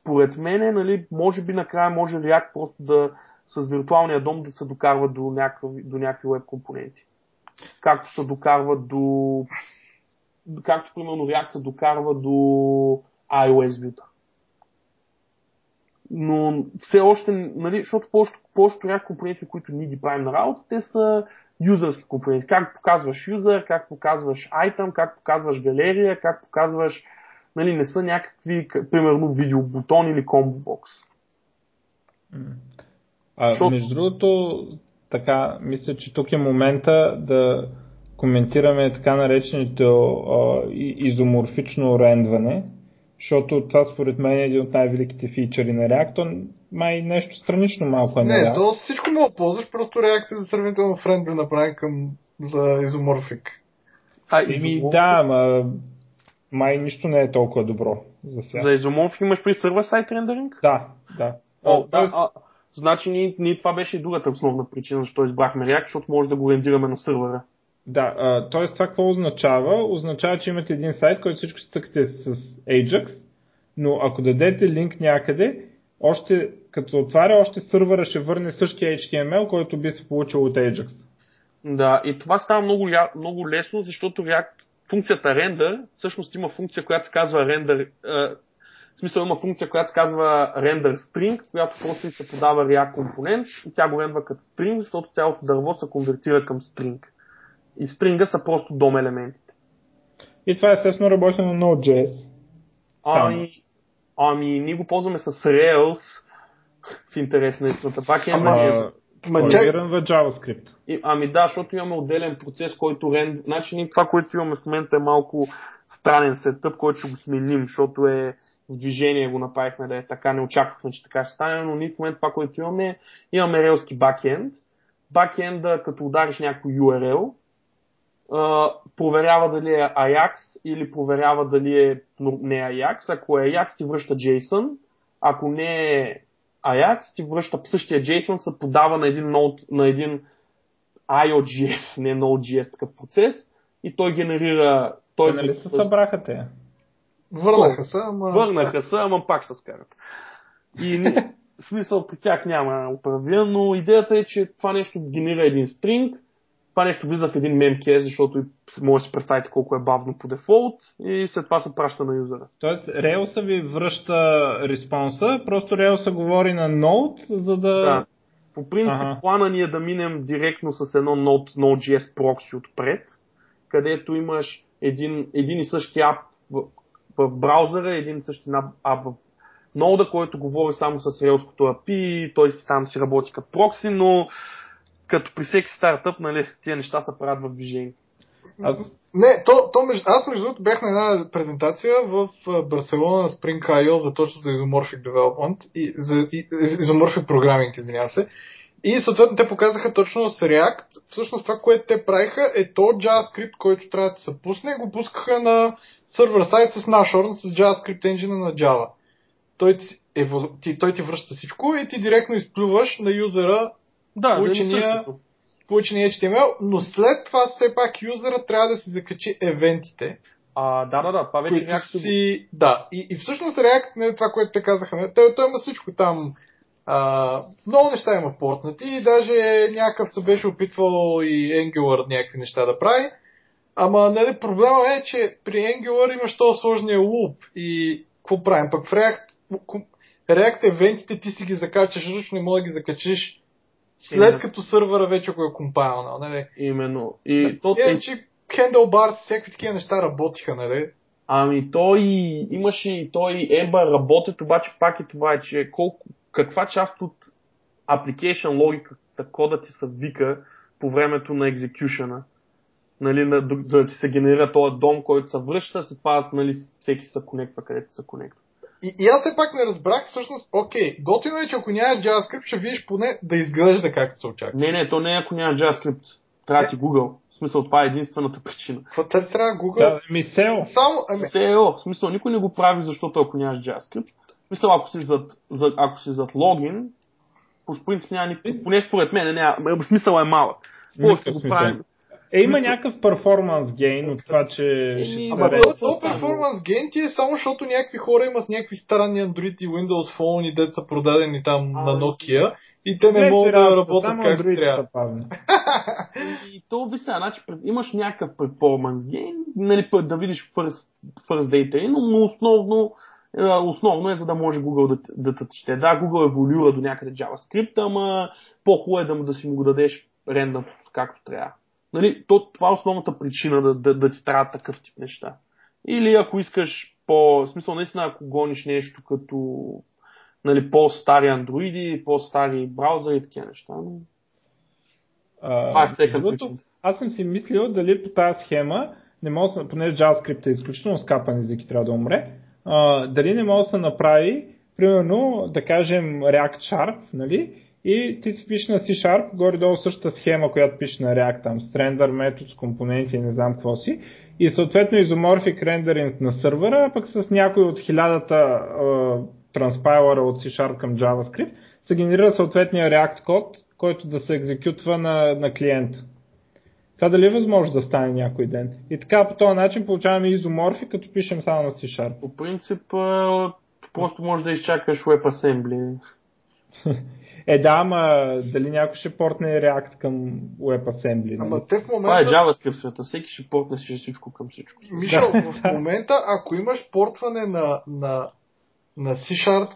според мен, нали, може би накрая може React просто да с виртуалния дом да се докарва до някакви, до някакви веб компоненти. Както се докарва до както примерно React се докарва до iOS Vita. Но все още, нали, защото повечето, React компоненти, които ние ги правим на работа, те са юзърски компоненти. Как показваш юзър, как показваш item, как показваш галерия, как показваш, нали, не са някакви, примерно, видеобутон или комбо-бокс. А, Защото- Между другото, така, мисля, че тук е момента да коментираме така нареченото а, изоморфично рендване, защото това според мен е един от най-великите фичъри на React. То май нещо странично малко е на Не, React. то всичко мога да ползваш, просто реакция за сравнително френдли направен към за изоморфик. А, Еми да, ама май нищо не е толкова добро за сега. За изоморф имаш при сервер сайт рендеринг? Да, да. О, да, а, значи ние, ние, това беше и другата основна причина, защо избрахме React, защото може да го рендираме на сървъра. Да, а, т.е. това какво означава? Означава, че имате един сайт, който всичко стъкате с Ajax, но ако дадете линк някъде, още, като отваря, още сървъра ще върне същия HTML, който би се получил от Ajax. Да, и това става много, много лесно, защото React, функцията render, всъщност има функция, която се казва render, в смисъл има функция, която се казва render string, която просто и се подава React компонент и тя го рендва като string, защото цялото дърво се конвертира към string. И стrinга са просто дом елементите. И това естествено работи на Node.js. Ами, ами ние го ползваме с Rails, в интерес на истината. Пак е Ама- Ама... Ма Компилиран в JavaScript. И, ами да, защото имаме отделен процес, който рен... Значи това, което имаме в момента е малко странен сетъп, който ще го сменим, защото е движение го направихме да е така, не очаквахме, че така ще стане, но ние в момента това, което имаме, е, имаме релски бакенд. Бакенда, като удариш някой URL, проверява дали е Ajax или проверява дали е не Ajax. Ако е Ajax, ти връща JSON. Ако не е Ajax, ти връща същия JSON, се подава на един, node, на един IOGS, не Node.js такъв процес и той генерира... Той нали се събраха те? Върнаха се, ама... Върнаха се, ама пак се скарат. И в смисъл при тях няма управление, но идеята е, че това нещо генерира един стринг, това нещо влиза в един memcase, защото може да си представите колко е бавно по дефолт и след това се праща на юзера. Тоест, Rails ви връща респонса, просто Rails говори на Node, за да... Да. По принцип, Ага. плана ни е да минем директно с едно Node, Node.js прокси отпред, където имаш един, един и същи ап в, браузъра, един и същи нап- ап в нода, който говори само с Rails-кото API, той си там си работи като прокси, но като при всеки стартъп, нали, тия неща се правят в движение. Аз... Не, то, то между... аз между другото бях на една презентация в а, Барселона на Spring IO за точно за Isomorphic Development и за и, Isomorphic Programming, извинявам се. И съответно те показаха точно с React. Всъщност това, което те правиха е то JavaScript, който трябва да се пусне, го пускаха на сервер сайт с Nashorn, с JavaScript engine на Java. Той ти, евол... ти, той ти връща всичко и ти директно изплюваш на юзера Да, да, Учения- същото. получения HTML, но след това все пак юзера трябва да си закачи евентите, А, да, да, да, това вече които някакси... си... Да, и, и всъщност React, не това, което те казаха, не, той, той има всичко там. А, много неща има портнати и даже някакъв се беше опитвал и Angular някакви неща да прави. Ама нали, проблема е, че при Angular имаш този сложния луп и какво правим? Пък в React, React евентите ти си ги закачаш ръчно и може да ги закачиш след Именно. като сървъра вече го е компайлнал. Нали? Именно. И то, Е, че Handlebars, всякакви такива неща работиха, нали? Ами той имаше и той Ember работят, обаче пак е това, е, че колко, каква част от application логиката кода ти се вика по времето на екзекюшена. Нали, на, да, да ти се генерира този дом, който се връща, след това нали, всеки се конектва където се конектва. И, и аз все пак не разбрах всъщност, окей, готино е, че ако нямаш JavaScript, ще видиш поне да изглежда както се очаква. Не, не, то не е ако нямаш JavaScript. Трябва ти Google. В смисъл, това е единствената причина. Какво те трябва Google? Да, ми SEO. Само, ами, SEO, в смисъл, никой не го прави, защото ако нямаш JavaScript. В смисъл, ако си зад, зад, ако си зад логин, по принцип няма никакъв, поне според мен, няма, смисъл е малък. Какво ще го правим? Е, има някакъв перформанс гейн от това, че Еми, ама то, перформанс гейн ти е само защото някакви хора имат някакви странни Android и Windows Phone и деца продадени там А, на Nokia и те не могат да работят само както трябва. са бавни. И то ви сега, значи, имаш някакъв перформанс гейн, нали, път да видиш first, first data, но, но основно, е, основно е за да може Google да, да те чете. Да, Google еволюира до някъде JavaScript, ама по-хубаво е да, му- да си му го дадеш рендъм както трябва. Нали, то, това е основната причина да, да, да ти трябва такъв тип неща. Или ако искаш по... В смисъл, наистина, ако гониш нещо като нали, по-стари андроиди, по-стари браузъри и такива неща. Но... А, Това е другото. Аз съм си мислил дали по тази схема не може, да понеже JavaScript е изключително скапан език и трябва да умре, а, дали не може да се направи, примерно, да кажем React Sharp, нали? И ти си пишеш на C-Sharp, горе-долу същата схема, която пише на React, там, с render метод, с компоненти и не знам какво си. И съответно изоморфик рендеринг на сървъра, а пък с някой от хилядата транспайлера от C-Sharp към JavaScript се генерира съответния React код, който да се екзекютва на, на клиента. Това дали е възможно да стане някой ден? И така по този начин получаваме изоморфи, като пишем само на C-Sharp. По принцип, просто можеш да изчакаш WebAssembly. Е да, ама дали някой ще портне React към WebAssembly? Нали? Ама те в Това е момента... JavaScript света. Всеки ще портне си всичко към всичко. Мишел, в момента, ако имаш портване на, на, на C-Sharp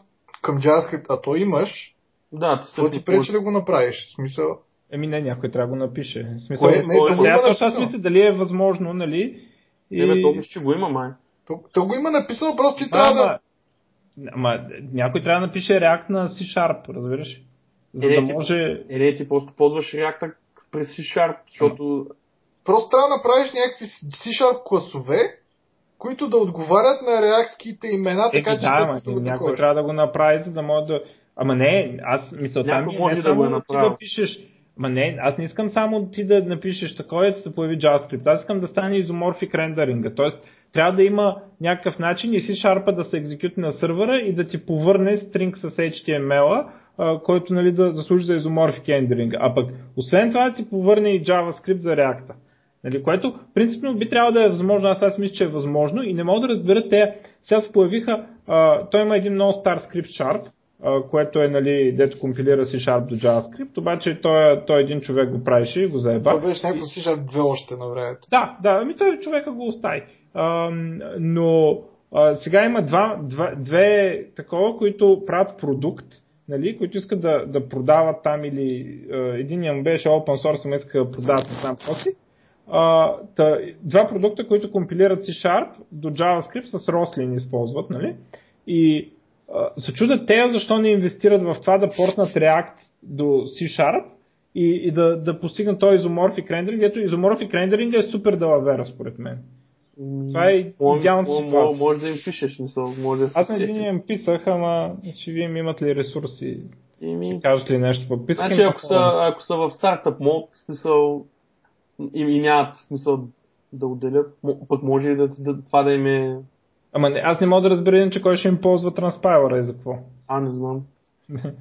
към JavaScript, а то имаш, Да, ти ти пречи да го направиш? В смисъл, Еми не, някой трябва да го напише. В смисъл, Кое? Не, то го не, има аз мисля дали е възможно, нали? И... Не, бе, то че го има, май. то, то го има написано, просто ти Да, трябва да... ама, Ама някой трябва да напише React на C-Sharp, разбираш? За Е, да ти- може... Е, не, ти просто ползваш React през C-Sharp, защото Просто трябва да направиш някакви C-Sharp класове, които да отговарят на реактките имена, Е, така че да, след ама, като го някой таковаш. трябва да го направи, за да може да... Ама не, аз мисълта Някой ми е може не да го е ти направил. да пишеш... Ма не, аз не искам само ти да напишеш такова, да се появи JavaScript. Аз искам да стане изоморфик рендеринга. Тоест, трябва да има някакъв начин и C-Sharp да се екзекюти на сървъра и да ти повърне стринг с HTML, а, който нали, да, да служи за изоморфик рендеринга. А пък, освен това, да ти повърне и JavaScript за React. Нали, което принципно би трябвало да е възможно, аз аз мисля, че е възможно и не мога да разбера те, сега се появиха, а, той има един много стар скрипт Sharp, а, което е, нали, дето компилира C Sharp до JavaScript, обаче той, той един човек го правеше и го заеба. Това беше някакво C-Sharp 2 още на времето. Да, да, ами той човека го остави. А, но а, сега има два, два, две такова, които правят продукт, нали, които искат да, да продават там или а, му беше open source, но иска да продават знам какво си. Два продукта, които компилират C-Sharp до JavaScript с Roslyn използват, нали? И се чудят те защо не инвестират в това да портнат React до C-Sharp и, и да, да постигнат този изоморфик рендеринг. Ето изоморфик рендеринг е супер далавера според мен. Това е идеалната ситуация. може да им пишеш, мисъл, може да се Аз на един им писах, ама ще ви им имат ли ресурси? Еми, Кажат ли нещо? Пък писах Значи им ако са, ако са в стартъп мод, смисъл и, и нямат смисъл да отделят, пък може и да, да, това да им е... Ама не, аз не мога да разбера иначе кой ще им ползва транспайлера и за какво. А, не знам.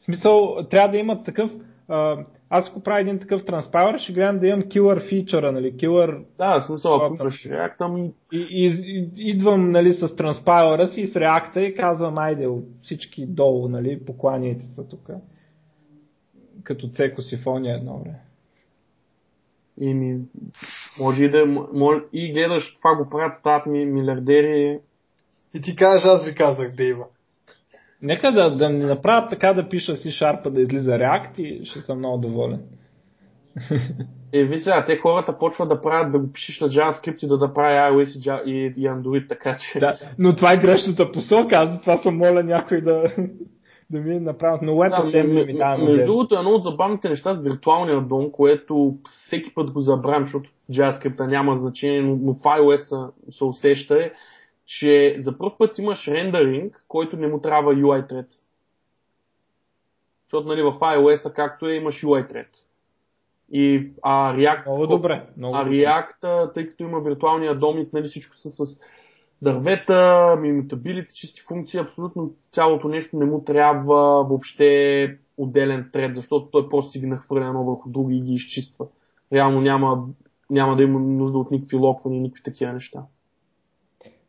В смисъл, трябва да имат такъв... А, аз ако правя един такъв транспайлер, ще гледам да имам killer фичъра, нали, killer Да, смисъл, ако имаш React, ами И, и, и идвам нали, с транспайлера си, с реакта и казвам, айде, от всички долу, нали, покланяйте се тук. Като цеко сифония едно време. Ими, може и да може, и гледаш това го правят, стават ми милиардери. И ти кажеш, аз ви казах да има. Нека да, да ми направят така да пиша си шарпа да излиза React и ще съм много доволен. Е, ви сега, те хората почват да правят, да го пишеш на JavaScript и да, да прави iOS и, и, и Android, така че... Да, но това е грешната посока, аз това съм моля някой да, да ми направят. Но Да, WebAssembly м- ми дава между другото, едно от забавните неща с виртуалния дом, което всеки път го забравям, защото JavaScript няма значение, но, но в iOS се усеща е, че за първ път имаш рендеринг, който не му трябва UI thread. Защото нали, в iOS, както е, имаш UI thread. И а, React, Много добре. Много а. React, тъй като има виртуалния дом и нали, всичко са с дървета, immutability, чисти функции, абсолютно цялото нещо не му трябва въобще отделен тред, защото той просто си ги нахвърля едно върху други и ги изчиства. Реално няма, няма да има нужда от никакви локвани, никакви такива неща.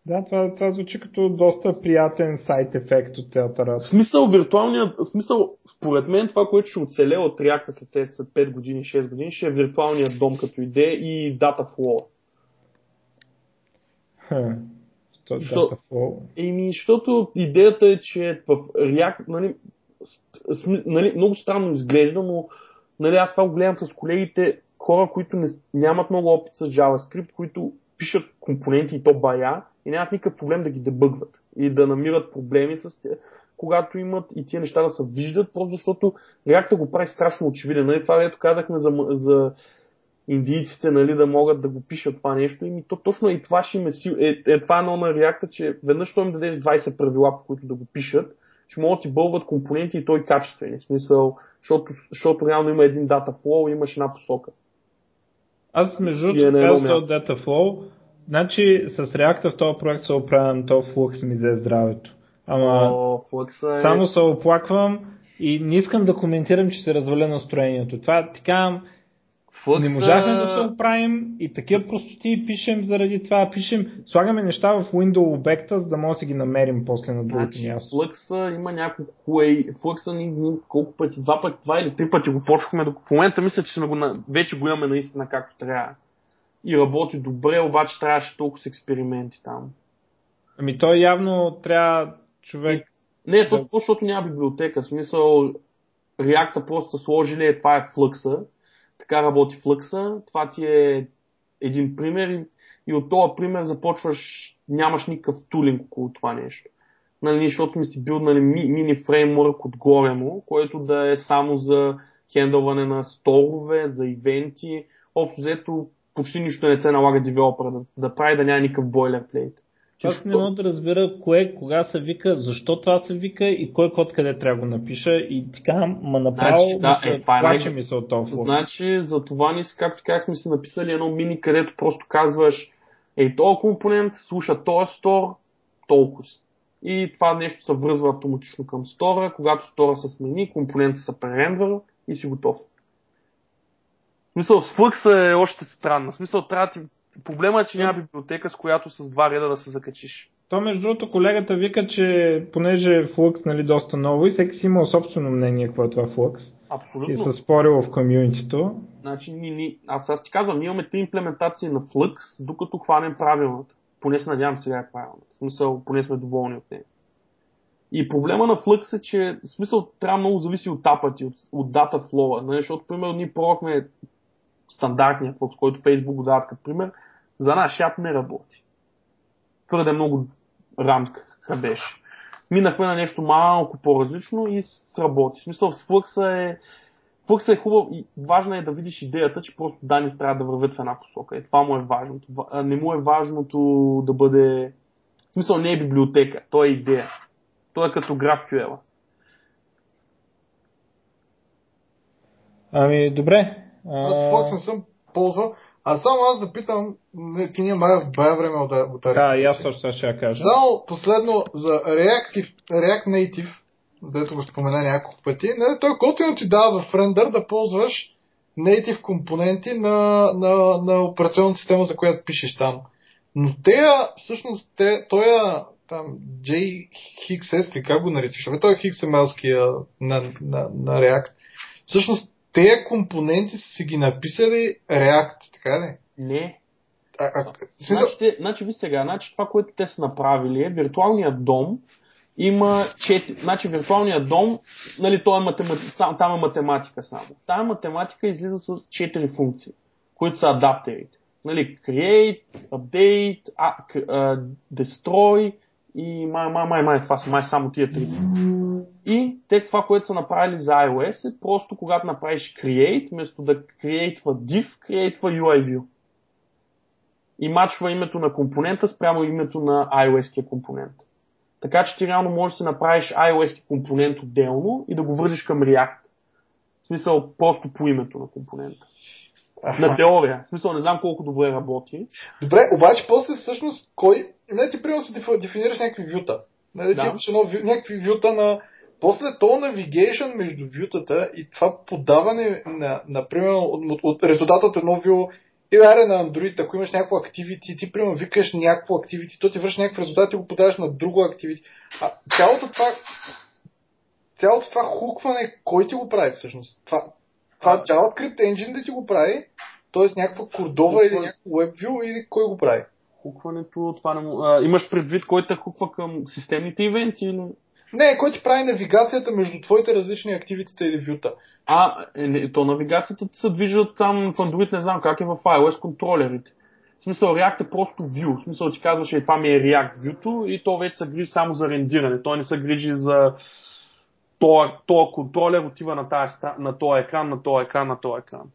Да, това, това звучи като доста приятен сайт ефект от работа. смисъл, виртуалният, смисъл, според мен това, което ще оцелее от React след, след 5 години, 6 години, ще е виртуалният дом като идея и Data Flow. Хм. Защо? Еми, защото идеята е, че в React, нали, нали, много странно изглежда, но нали, аз това го гледам с колегите, хора, които не, нямат много опит с JavaScript, които пишат компоненти и то бая и нямат никакъв проблем да ги дебъгват и да намират проблеми с тях, когато имат и тия неща да се виждат, просто защото React го прави страшно очевиден. Нали? Това, ето казахме за, за индийците нали, да могат да го пишат това нещо. И то, точно и това ще им е, е, е това едно на реакта, че веднъж той им дадеш 20 правила, по които да го пишат, ще могат ти бълват компоненти и той качествени. В смисъл, защото, защото реално има един дата flow имаш една посока. Аз между е другото едно казвам място. Значи с React в този проект се оправям, то флукс ми взе здравето. Ама О, Flux е... само се оплаквам и не искам да коментирам, че се разваля настроението. Това казвам, Flux, не можахме да се оправим и такива простоти пишем заради това. Пишем, слагаме неща в window обекта, за да може да си ги намерим после на другото Значи, място. Flux има няколко. Flux ни, колко пъти, два пъти, два или три пъти го почнахме. В момента мисля, че сме го, вече го имаме наистина както трябва. И работи добре, обаче трябваше толкова с експерименти там. Ами той явно трябва човек Не, то, Да. то, защото няма библиотека. В смисъл, React просто сложили, е, това е флъкса. Така работи флъкса. Това ти е един пример и, и от този пример започваш, нямаш никакъв тулинг около това нещо. нали, защото ми си билднали ми, мини фреймворк отгоре му, който да е само за хендълване на сторове, за ивенти. Общо взето почти нищо не се налага девелопера да, да прави, да няма никакъв бойлерплейт. Аз не мога да разбера кое, кога се вика, защо това се вика и кой код къде трябва да го напиша и така, ма направо Значи, да, е, се това е плаче ми се от толкова. Значи, за това ни, както как сме си написали едно мини, където просто казваш, ей, този компонент слуша този стор, толкова. И това нещо се връзва автоматично към стора. Когато стора се смени, компонентът се пререндва и си готов. Смисъл, Flux е още странна. В смисъл, трябва ти... Проблема е, че няма библиотека, с която с два реда да се закачиш. То между другото колегата вика, че понеже Flux нали, доста ново и всеки си имал собствено мнение какво е това Flux и Абсолютно. се спорило в комьюнитито. Значи, ни, ни, аз, аз ти казвам, ние имаме три имплементации на Flux, докато хванем правилната. Поне се надявам сега е правилната. В смисъл, поне сме доволни от нея. И проблема на Flux е, че в смисъл трябва много зависи от тапати, от, от дата флоа. Нали? Защото, примерно, ние пробвахме стандартния Flux, който Facebook го дават като пример, за наш ап не работи. Твърде много рамка беше. Минахме на нещо малко по-различно и сработи. В смисъл, с Flux е Flux е хубав и важно е да видиш идеята, че просто данни трябва да вървят в една посока. И това му е важното. Не му е важното да бъде... В смисъл не е библиотека, то е идея. То е като GraphQL. Ами, добре. Аз Flux не съм ползвал. А само аз да питам, ти ние май в бая време от, от Да, и аз точно ще я кажа. Само последно за Reactive, React Native, дето го спомена няколко пъти, не, той готино ти дава в рендър да ползваш native компоненти на, на, на операционната система, за която пишеш там. Но те, всъщност, те, той там JXS, ли как го наричаш? Абе, той е XML-ския на, на, на React. Всъщност, тези компоненти са си ги написали React, така ли? Не. А, а, Значи, те, значи ви сега, значи това, което те са направили е виртуалният дом има четири, значи виртуалният дом, нали, той е математи... там, там е математика само. Тая математика излиза с 4 функции, които са адаптерите. Нали, create, update, а, destroy и май, май, май, май, това са май само тия три. И те това, което са направили за iOS е просто когато направиш create, вместо да createва div, createва UI view и мачва името на компонента спрямо името на iOS компонент. Така че ти реално можеш да си направиш iOS компонент отделно и да го вържиш към React. В смисъл просто по името на компонента. На теория. В смисъл не знам колко добре работи. Добре, обаче после всъщност кой... Не, ти примерно деф- дефинираш някакви вюта. Не, да. Ти имаш едно, някакви вюта на... После то navigation между вютата и това подаване на, например, от, от резултата от едно вю и аре на Android, ако имаш някакво activity, ти примерно викаш някакво activity, то ти върши някакъв резултат и го подаваш на друго activity. А цялото това цялото това хукване, кой ти го прави всъщност? Това, това JavaScript engine да ти го прави, т.е. някаква кордова или някакво WebView или кой го прави? Хукването, това не му... а, имаш предвид кой те хуква към системните ивенти или... Не, кой ти прави навигацията между твоите различни активитета или вюта? А, е, не, то навигацията се движат там в Android, не знам как е в iOS контролерите. В смисъл React е просто view. В смисъл ти казваш, е, това ми е React view и то вече се грижи само за рендиране. Той не се грижи за този, този контролер отива на, тази, на този екран, на този екран, на този екран.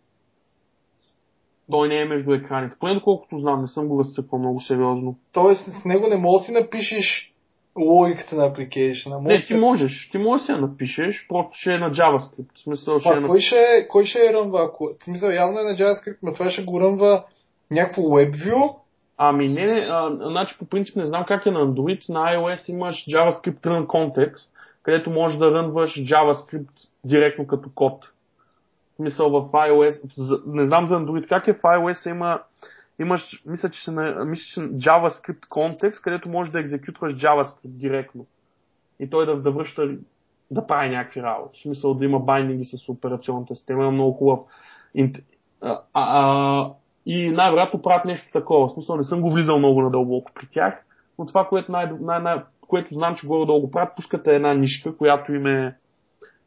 Той не е между екраните. Поне доколкото знам, не съм го разцепвал много сериозно. Тоест с него не можеш да си напишеш логиката на апликейшена. Не, ти можеш. Ти можеш да я напишеш, просто ще е на JavaScript. В смисъл ще е А на... кой ще, кой ще е рънва? Ако... В смисъл, явно е на JavaScript, но това ще го рънва някакво WebView. Ами не, не, а, значи по принцип не знам как е на Android, на iOS имаш JavaScript Run Context, където можеш да рънваш JavaScript директно като код. В смисъл в iOS, не знам за Android как е, в iOS има, имаш, мисля, че на, мисля, че JavaScript Context, където можеш да екзекютваш JavaScript директно. И той да, да връща, да прави някакви работи. В смисъл да има байдинги с операционната система, е много хубав. и най-вероятно правят нещо такова. В смисъл не съм го влизал много надълбоко при тях, но това, което, най- най- най- което знам, че горе-долу го правят, пускате една нишка, която им е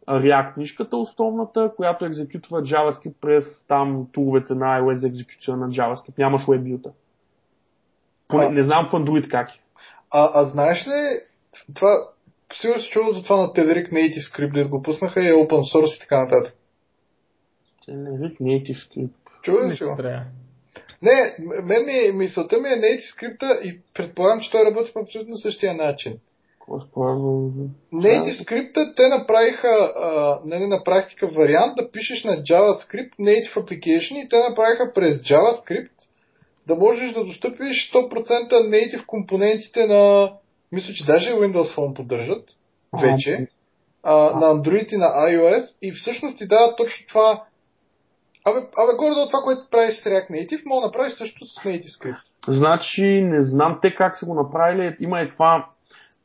React нишката основната, която екзекютва JavaScript през там туловете на iOS за екзекуция на JavaScript. Нямаш WebView-та. Поне, не знам в Android как е. А, а знаеш ли това, сигурно се чува за това на Tedric Native Script, да го пуснаха и open source и така нататък. Generic Native Script. Чува ли си го? Не, мен ми, мисълта ми е Native скрипта и предполагам, че той работи по абсолютно същия начин. Native скрипта те направиха а, нали, на практика вариант да пишеш на JavaScript Native Application и те направиха през JavaScript да можеш да достъпиш 100% Native компонентите на мисля, че даже Windows Phone поддържат вече а, на Android и на iOS. И всъщност ти дава точно това Абе, абе горе това, което правиш с React Native, мога да направиш също с Native Script. Значи, не знам те как са го направили. Има и това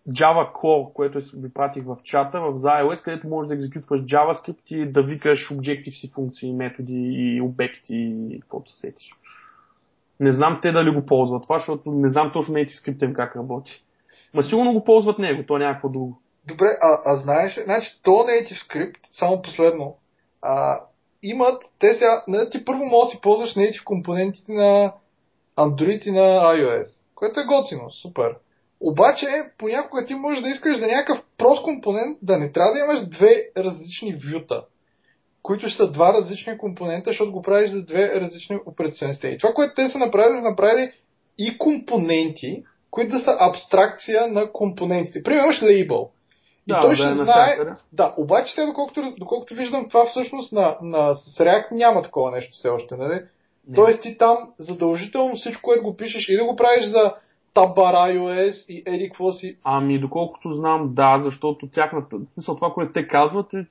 Java Core, което ви пратих в чата, в iOS, където можеш да екзекютваш JavaScript и да викаш Objective-C функции, методи и обекти и каквото сетиш. Не знам те дали го ползват това, защото не знам точно Native Script им как работи. Ма сигурно го ползват него, то е някакво друго. Добре, а, а знаеш, значи то Native Script, само последно, а, имат, те сега, нали, ти първо можеш да си ползваш Native компонентите на Android и на iOS, което е готино, супер. Обаче, понякога ти можеш да искаш за някакъв прост компонент да не трябва да имаш две различни вюта, които ще са два различни компонента, защото го правиш за две различни операционни системи. Това, което те са направили, са направили и компоненти, които да са абстракция на компонентите. Примерно имаш лейбъл. И Да, той да ще е знае. навсякъде. Да, обаче сега, доколкото, доколкото виждам, това всъщност на, на с React няма такова нещо все още, нали? Не. Тоест ти там задължително всичко, което го пишеш и да го правиш за Tabar iOS и еди какво си. Ами, доколкото знам, да, защото тяхната... Смисъл, това, което те казват е,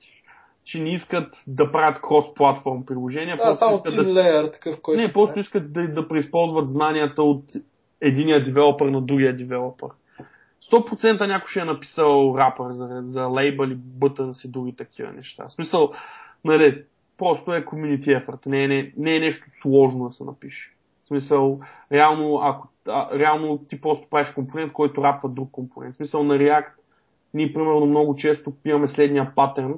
че- не искат да правят крос-платформ приложения. Да, само тин леер, такъв, който... Не, просто искат да, да преизползват знанията от единия девелопър на другия девелопър. 100% някой ще е написал рапър за, за лейбъл и бътънс и други такива неща. В смисъл, нали, просто е community effort, не е, не, не е нещо сложно да се напише. В смисъл, реално, ако, а, реално ти просто правиш компонент, който рапва друг компонент. В смисъл на React, ние примерно много често имаме следния патърн,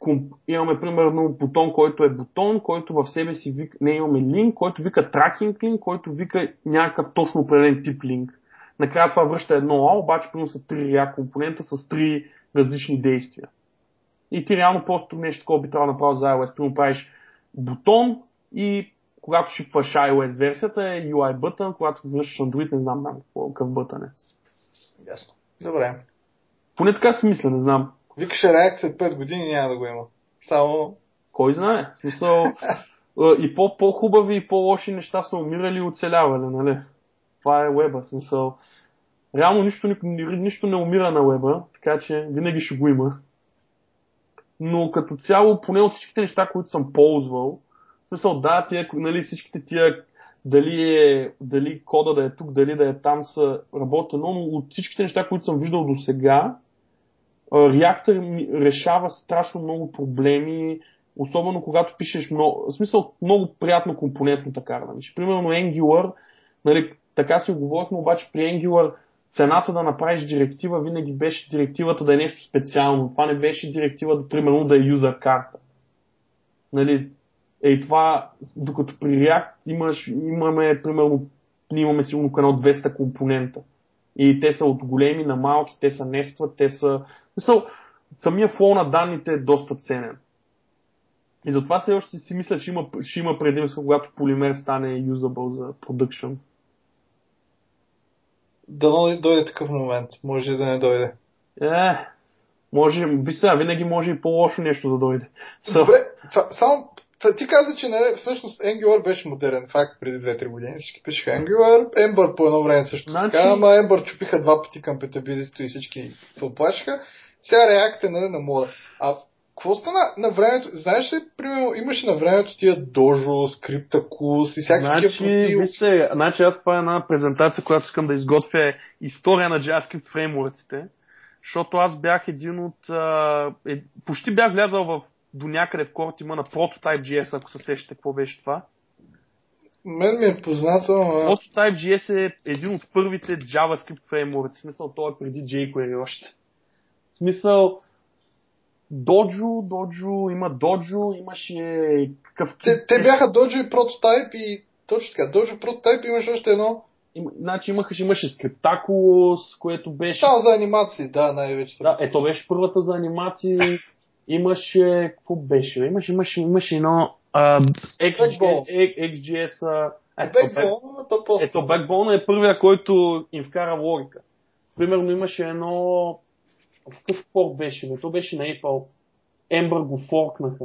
комп- имаме примерно бутон, който е бутон, който в себе си вика, не имаме линк, който вика тракинг линк, който вика някакъв точно определен тип линк. Накрая това връща едно А, обаче примерно са три React компонента с три различни действия. И ти реално просто нещо такова би трябвало да направиш за iOS. Примерно правиш бутон и когато шипваш iOS версията е UI бътън, когато връщаш Android, не знам там какъв бътън е. Ясно. Добре. Поне така си мисля, не знам. Викаш React след 5 години няма да го има. Само... Кой знае? В смисъл, а, и по- по-хубави и по-лоши неща са умирали и оцелявали, нали? Това е веба, смисъл. Реално нищо, ни- ни- нищо не умира на веба, така че винаги ще го има. Но като цяло, поне от всичките неща, които съм ползвал, смисъл, да, тия, нали, всичките тия, дали, е, дали кода да е тук, дали да е там, са работено, но от всичките неща, които съм виждал до сега, ми решава страшно много проблеми, особено когато пишеш много, в смисъл много приятно компонентно така да мислиш. Примерно Angular, нали, така си оговорихме, обаче при Angular цената да направиш директива винаги беше директивата да е нещо специално. Това не беше директива, примерно, да е юзер карта. Нали, е това, докато при React имаш, имаме, примерно, имаме сигурно едно 200 компонента. И те са от големи на малки, те са нестват, те са... Мисъл, самия флоу на данните е доста ценен. И затова все още си мисля, че има, ще има предимство, когато полимер стане юзабъл за продъкшн. Дано дойде такъв момент. Може да не дойде. Е, може, би сега, винаги може и по-лошо нещо да дойде. So, Добре, това, само ти каза, че не, всъщност Angular беше модерен факт преди 2-3 години. Всички пишеха Angular, Ember по едно време също Значи- така, ама Ember чупиха два пъти към петабилистото и всички се оплашиха. Сега React е нали, на мода. А какво стана на времето? Знаеш ли, примерно, имаше на времето тия Dojo, Scriptacus и всякакви Значи, прости... вижте, значи аз това е една презентация, която искам да изготвя е история на JavaScript фреймворците, защото аз бях един от... А, е, почти бях влязал в до някъде в кортима на Prototype.js, ако се сещате какво беше това. Мен ми е познато, ама... Prototype.js е един от първите JavaScript фреймворци. В смисъл, той е преди jQuery още. В смисъл, Dojo, Dojo, има Dojo, имаше какъв... Те, те бяха Dojo и Prototype и точно така, Dojo Prototype имаше още едно. Им, значи имаше, имаше Scriptaculous, което беше... Само за анимации, да, най-вече. Да, ето беше първата за анимации. Имаше... Какво беше? бе? Имаше, имаше, имаше едно... Uh, XGS. XGS а, ето, Backbone, но то после. ето, Backbone е първия, който им вкара логика. Примерно имаше едно... В какъв порт беше? Бе? То беше на Apple. Ember го форкнаха.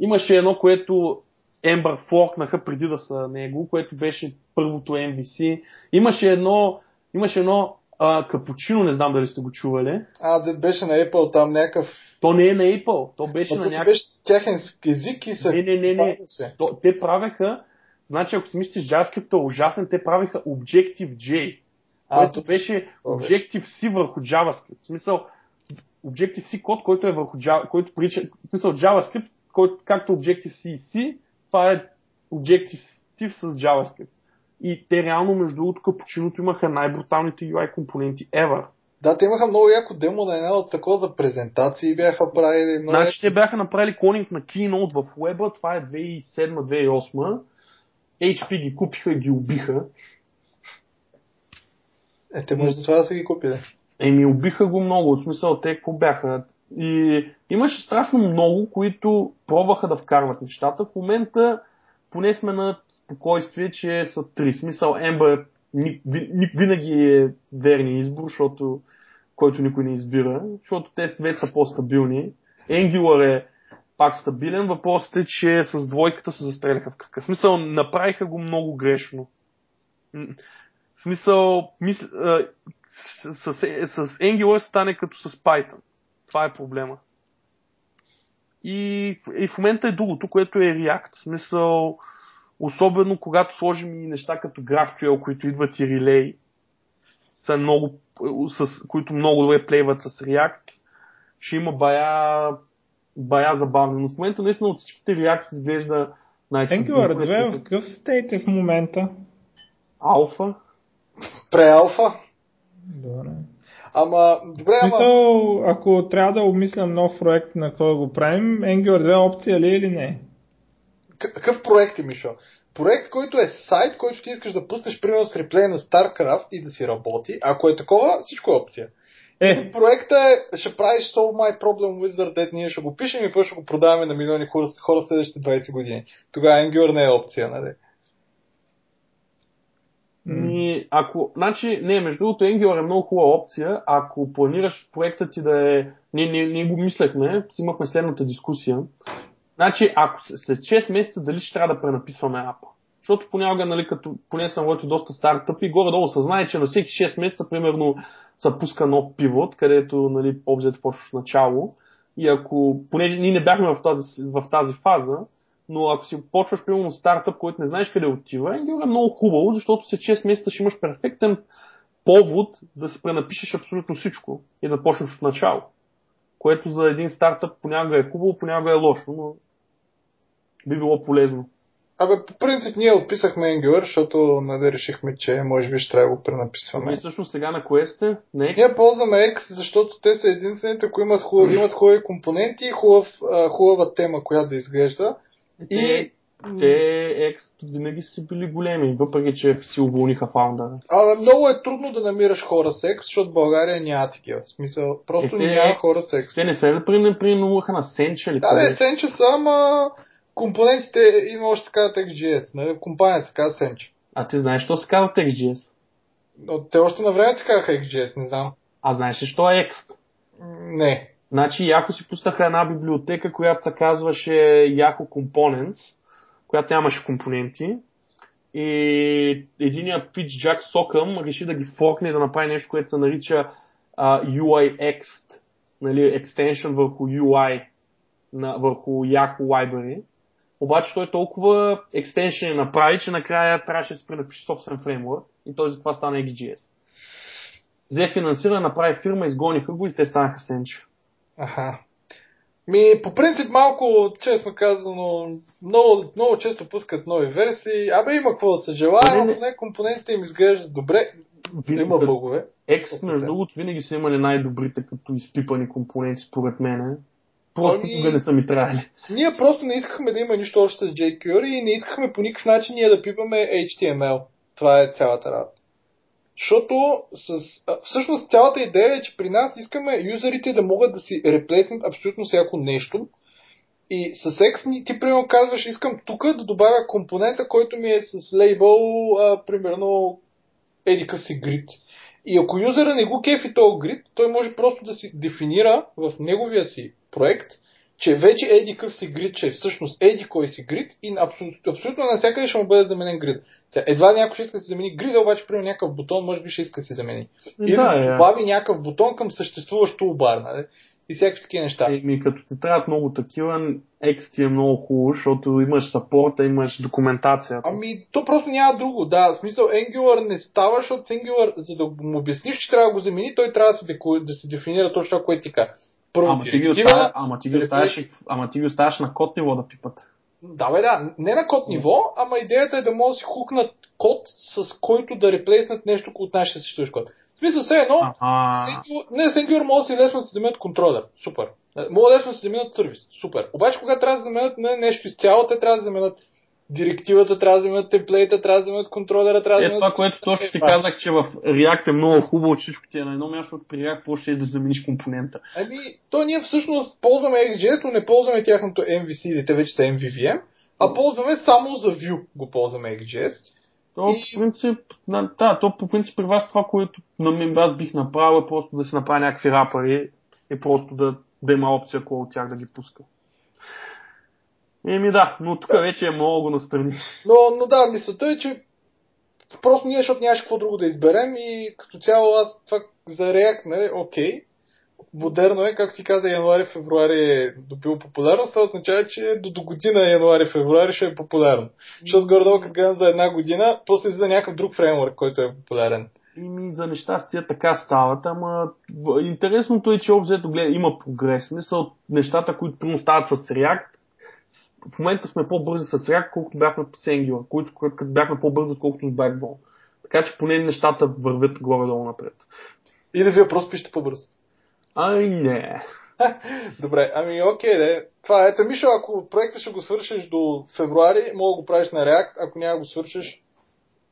Имаше едно, което Ember форкнаха преди да са него, което беше първото MVC. Имаше едно, имаше едно а, капучино, не знам дали сте го чували. А, беше на Apple там някакъв... То не е на Apple, то беше Но на някакъв... беше тяхен език и се... Не, не, не, не. То, те правеха, значи ако си мислиш JavaScript е ужасен, те правиха Objective-J, А, което то беше. Objective-C върху JavaScript. В смисъл, Objective-C код, който е върху Java, който прилича, в смисъл JavaScript, който, както Objective-C и C, това е Objective-C с JavaScript. И те реално, между другото, капучиното имаха най-бруталните UI компоненти ever. Да, те имаха много яко демо на една от такова за презентации бяха правили. Много Значи те бяха направили клонинг на Keynote в Web, това е 2007-2008. HP ги купиха и ги убиха. Е, те може за това да са ги купили. Еми, убиха го много, в смисъл те какво бяха. И имаше страшно много, които пробваха да вкарват нещата. В момента поне сме на спокойствие, че са три. Смисъл ни, винаги е верният избор, защото който никой не избира, защото те вече са по-стабилни. Angular е пак стабилен, въпросът е, че с двойката се застреляха в кръка. В смисъл, направиха го много грешно. В смисъл, мисля, а, с, с, с Angular стане като с Python. Това е проблема. И, и в момента е другото, което е React. В смисъл, особено когато сложим и неща като GraphQL, които идват и Relay, са много, с, които много добре плейват с React, ще има бая, бая забавно. Но в момента наистина от всичките React изглежда най-стабилно. Angular 2 в какъв стейт е в момента? Алфа. Преалфа. Добре. Ама, добре, ама... Смисъл, ако трябва да обмислям нов проект на да го правим, Angular 2 опция ли е или не? Какъв проект е, Мишо? Проект, който е сайт, който ти искаш да пуснеш, примерно с реплей на StarCraft и да си работи. Ако е такова, всичко е опция. Е, Проекта е, ще правиш Solve My Problem Wizard, дет ние ще го пишем и после ще го продаваме на милиони хора, хора следващите 20 години. Тогава Angular не е опция, нали? И ако, значи, не, между другото, Angular е много хубава опция, ако планираш проекта ти да е, ние, ние, ние го мислехме, имахме следната дискусия, значи, ако след 6 месеца дали ще трябва да пренаписваме апа. Защото понякога, нали, като поне съм работил доста стартъпи, горе-долу се знае, че на всеки 6 месеца, примерно, се пуска нов пивот, където, нали, обзето почваш начало. И ако, понеже ние не бяхме в тази, в тази фаза, но ако си почваш, примерно, стартъп, който не знаеш къде отива, Angular е много хубаво, защото след 6 месеца ще имаш перфектен повод да си пренапишеш абсолютно всичко и да почнеш от начало. Което за един стартъп понякога е хубаво, понякога е лошо, но би било полезно. Абе, по принцип ние отписахме Angular, защото нали, решихме, че може би ще трябва да го пренаписваме. И всъщност сега на кое сте? Не, Ние ползваме X, защото те са единствените, които имат, хубав, имат хубави компоненти и хубав, хубава тема, която да изглежда. Те, И те X винаги са били големи, въпреки че си уволниха фаундъра. а, много е трудно да намираш хора с X, защото в България няма такива. В смисъл, просто Е, няма хора с X. Те не се ли при, принуваха на Сенча ли? Да, не, Сенче са, ама компонентите има още така XGS. Нали? Компания се казва Сенче. А ти знаеш, що се казва TextJS? Те още на време се казаха XGS, не знам. А знаеш ли, що е X? Не. Значи, Яко си пуснаха една библиотека, която се казваше Яко Components, която нямаше компоненти. И пич Джак Сокъм реши да ги форкне и да направи нещо, което се нарича а, UIX, нали, extension върху UI, на, върху Yahoo Library. Обаче той толкова екстеншени направи, че накрая трябваше да си пренапише собствен фреймворк и той затова стана XGS. Взе финансиране, направи фирма, изгониха го и те станаха Сенча. Аха. Ми, по принцип малко, честно казано, много, много често пускат нови версии. Абе има какво да се желая, но не компонентите им изглеждат добре. Има бъгове. X, между другото, винаги са имали най-добрите като изпипани компоненти, според мен. Просто Ами- никога не са ми трябвали. Ние просто не искахме да има нищо общо с jQuery и не искахме по никакъв начин ние да пипаме HTML. Това е цялата работа. Защото с, всъщност цялата идея е, че при нас искаме юзерите да могат да си реплеснат абсолютно всяко нещо. И с X ти примерно казваш, искам тук да добавя компонента, който ми е с лейбъл, а, примерно, едика си грид. И ако юзера не го кефи този грид, той може просто да си дефинира в неговия си проект, че вече еди къв си грид, че всъщност еди кой си грид и абсолютно, абсолютно навсякъде ще му бъде заменен грид. Сега, едва някой ще иска да си замени грида, обаче при някакъв бутон може би ще иска да си замени. Или да, да добави някакъв бутон към съществуващо обар, нали? И всякакви такива неща. Еми, като ти трябват много такива, X ти е много хубаво, защото имаш сапорта, имаш документация. Ами, то просто няма друго. Да, в смисъл Angular не става, защото Angular, за да му обясниш, че трябва да го замени, той трябва да се, деку... да се дефинира точно това, което ти казва. Първо, ама, ти ги оставя, ама, ти ги оставяш, ама ти ги оставяш на код ниво да пипат. Да, бе, да. Не на код ниво, ама идеята е да може да си хукнат код, с който да реплейснат нещо от нашия съществуващ код. В смисъл, все едно, не, с Angular да си лесно да се заменят контролер. Супер. Мога лесно да се заменят сервис. Супер. Обаче, когато трябва да заменят на нещо изцяло, те трябва да заменят директивата, трябва да вземат темплейта, трябва да вземат контролера, трябва да вземат... Е, това, което точно ти казах, че в React е много хубаво, че всичко ти е на едно място, от при React после е да замениш компонента. Ами, то ние всъщност ползваме XJS, но не ползваме тяхното MVC, те вече са MVVM, а ползваме само за View го ползваме XJS. То, и... по принцип, да, то по принцип при вас това, което на мен аз бих направил е просто да си направя някакви рапъри и просто да, да има опция от тях да ги пуска. Еми да, но тук да. вече е много настрани. Но, но да, мисълта е, че просто ние, защото нямаше какво друго да изберем и като цяло аз това за React, нали, окей. Модерно е, както ти каза, януари-февруари е добил популярност, това означава, че до, до година януари-февруари ще е популярно. Защото горе като гледам за една година, после за някакъв друг фреймворк, който е популярен. Ими за нещастие така стават, ама интересното е, че обзето гледа, има прогрес. Мисъл, нещата, които примерно стават с React, в момента сме по-бързи с React, колкото бяхме с Angular, които бяхме по-бързи, колкото с Backbone. Така че поне нещата вървят горе-долу напред. Или вие просто пишете по-бързо. Ай, не. Добре, ами окей, де. Това е. Мишо, ако проекта ще го свършиш до февруари, мога да го правиш на React, ако няма го свършиш.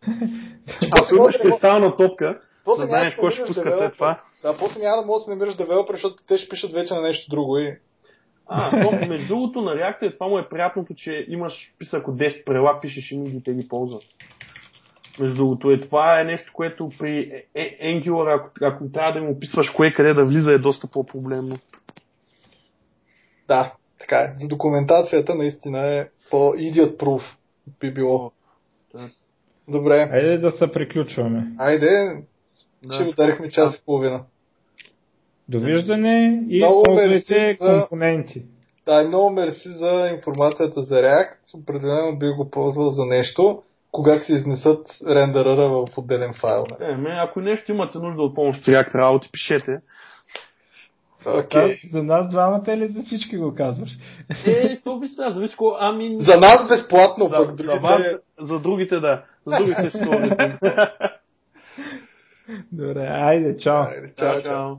Ако имаш кристална топка, да знаеш какво ще пуска след това. Да, после няма да можеш да се намираш девелопер, защото те ще пишат вече на нещо друго и а, но между другото на React е, това му е приятното, че имаш списък от 10 правила, пишеш и и те ги ползват. Между другото, е, това е нещо, което при е, Angular, ако, ако трябва да им описваш кое къде да влиза, е доста по-проблемно. Да, така е. За документацията наистина е по-idiot proof би било. Да. Добре. Айде да се приключваме. Айде, да. че ударихме час и половина. Довиждане и ползвайте за... компоненти. Да, много мерси за информацията за React. Определено би го ползвал за нещо, когато се изнесат рендерера в отделен файл. Не, ме, ако нещо имате нужда от помощ в React работи, пишете. Okay. За нас двамата или за всички го казваш? Е, то би сега, зависи ко... Ами... За нас безплатно, за, пък другите... За, вас, за другите да. За другите ще Добре, айде, чао. Айде, чао, чао. чао.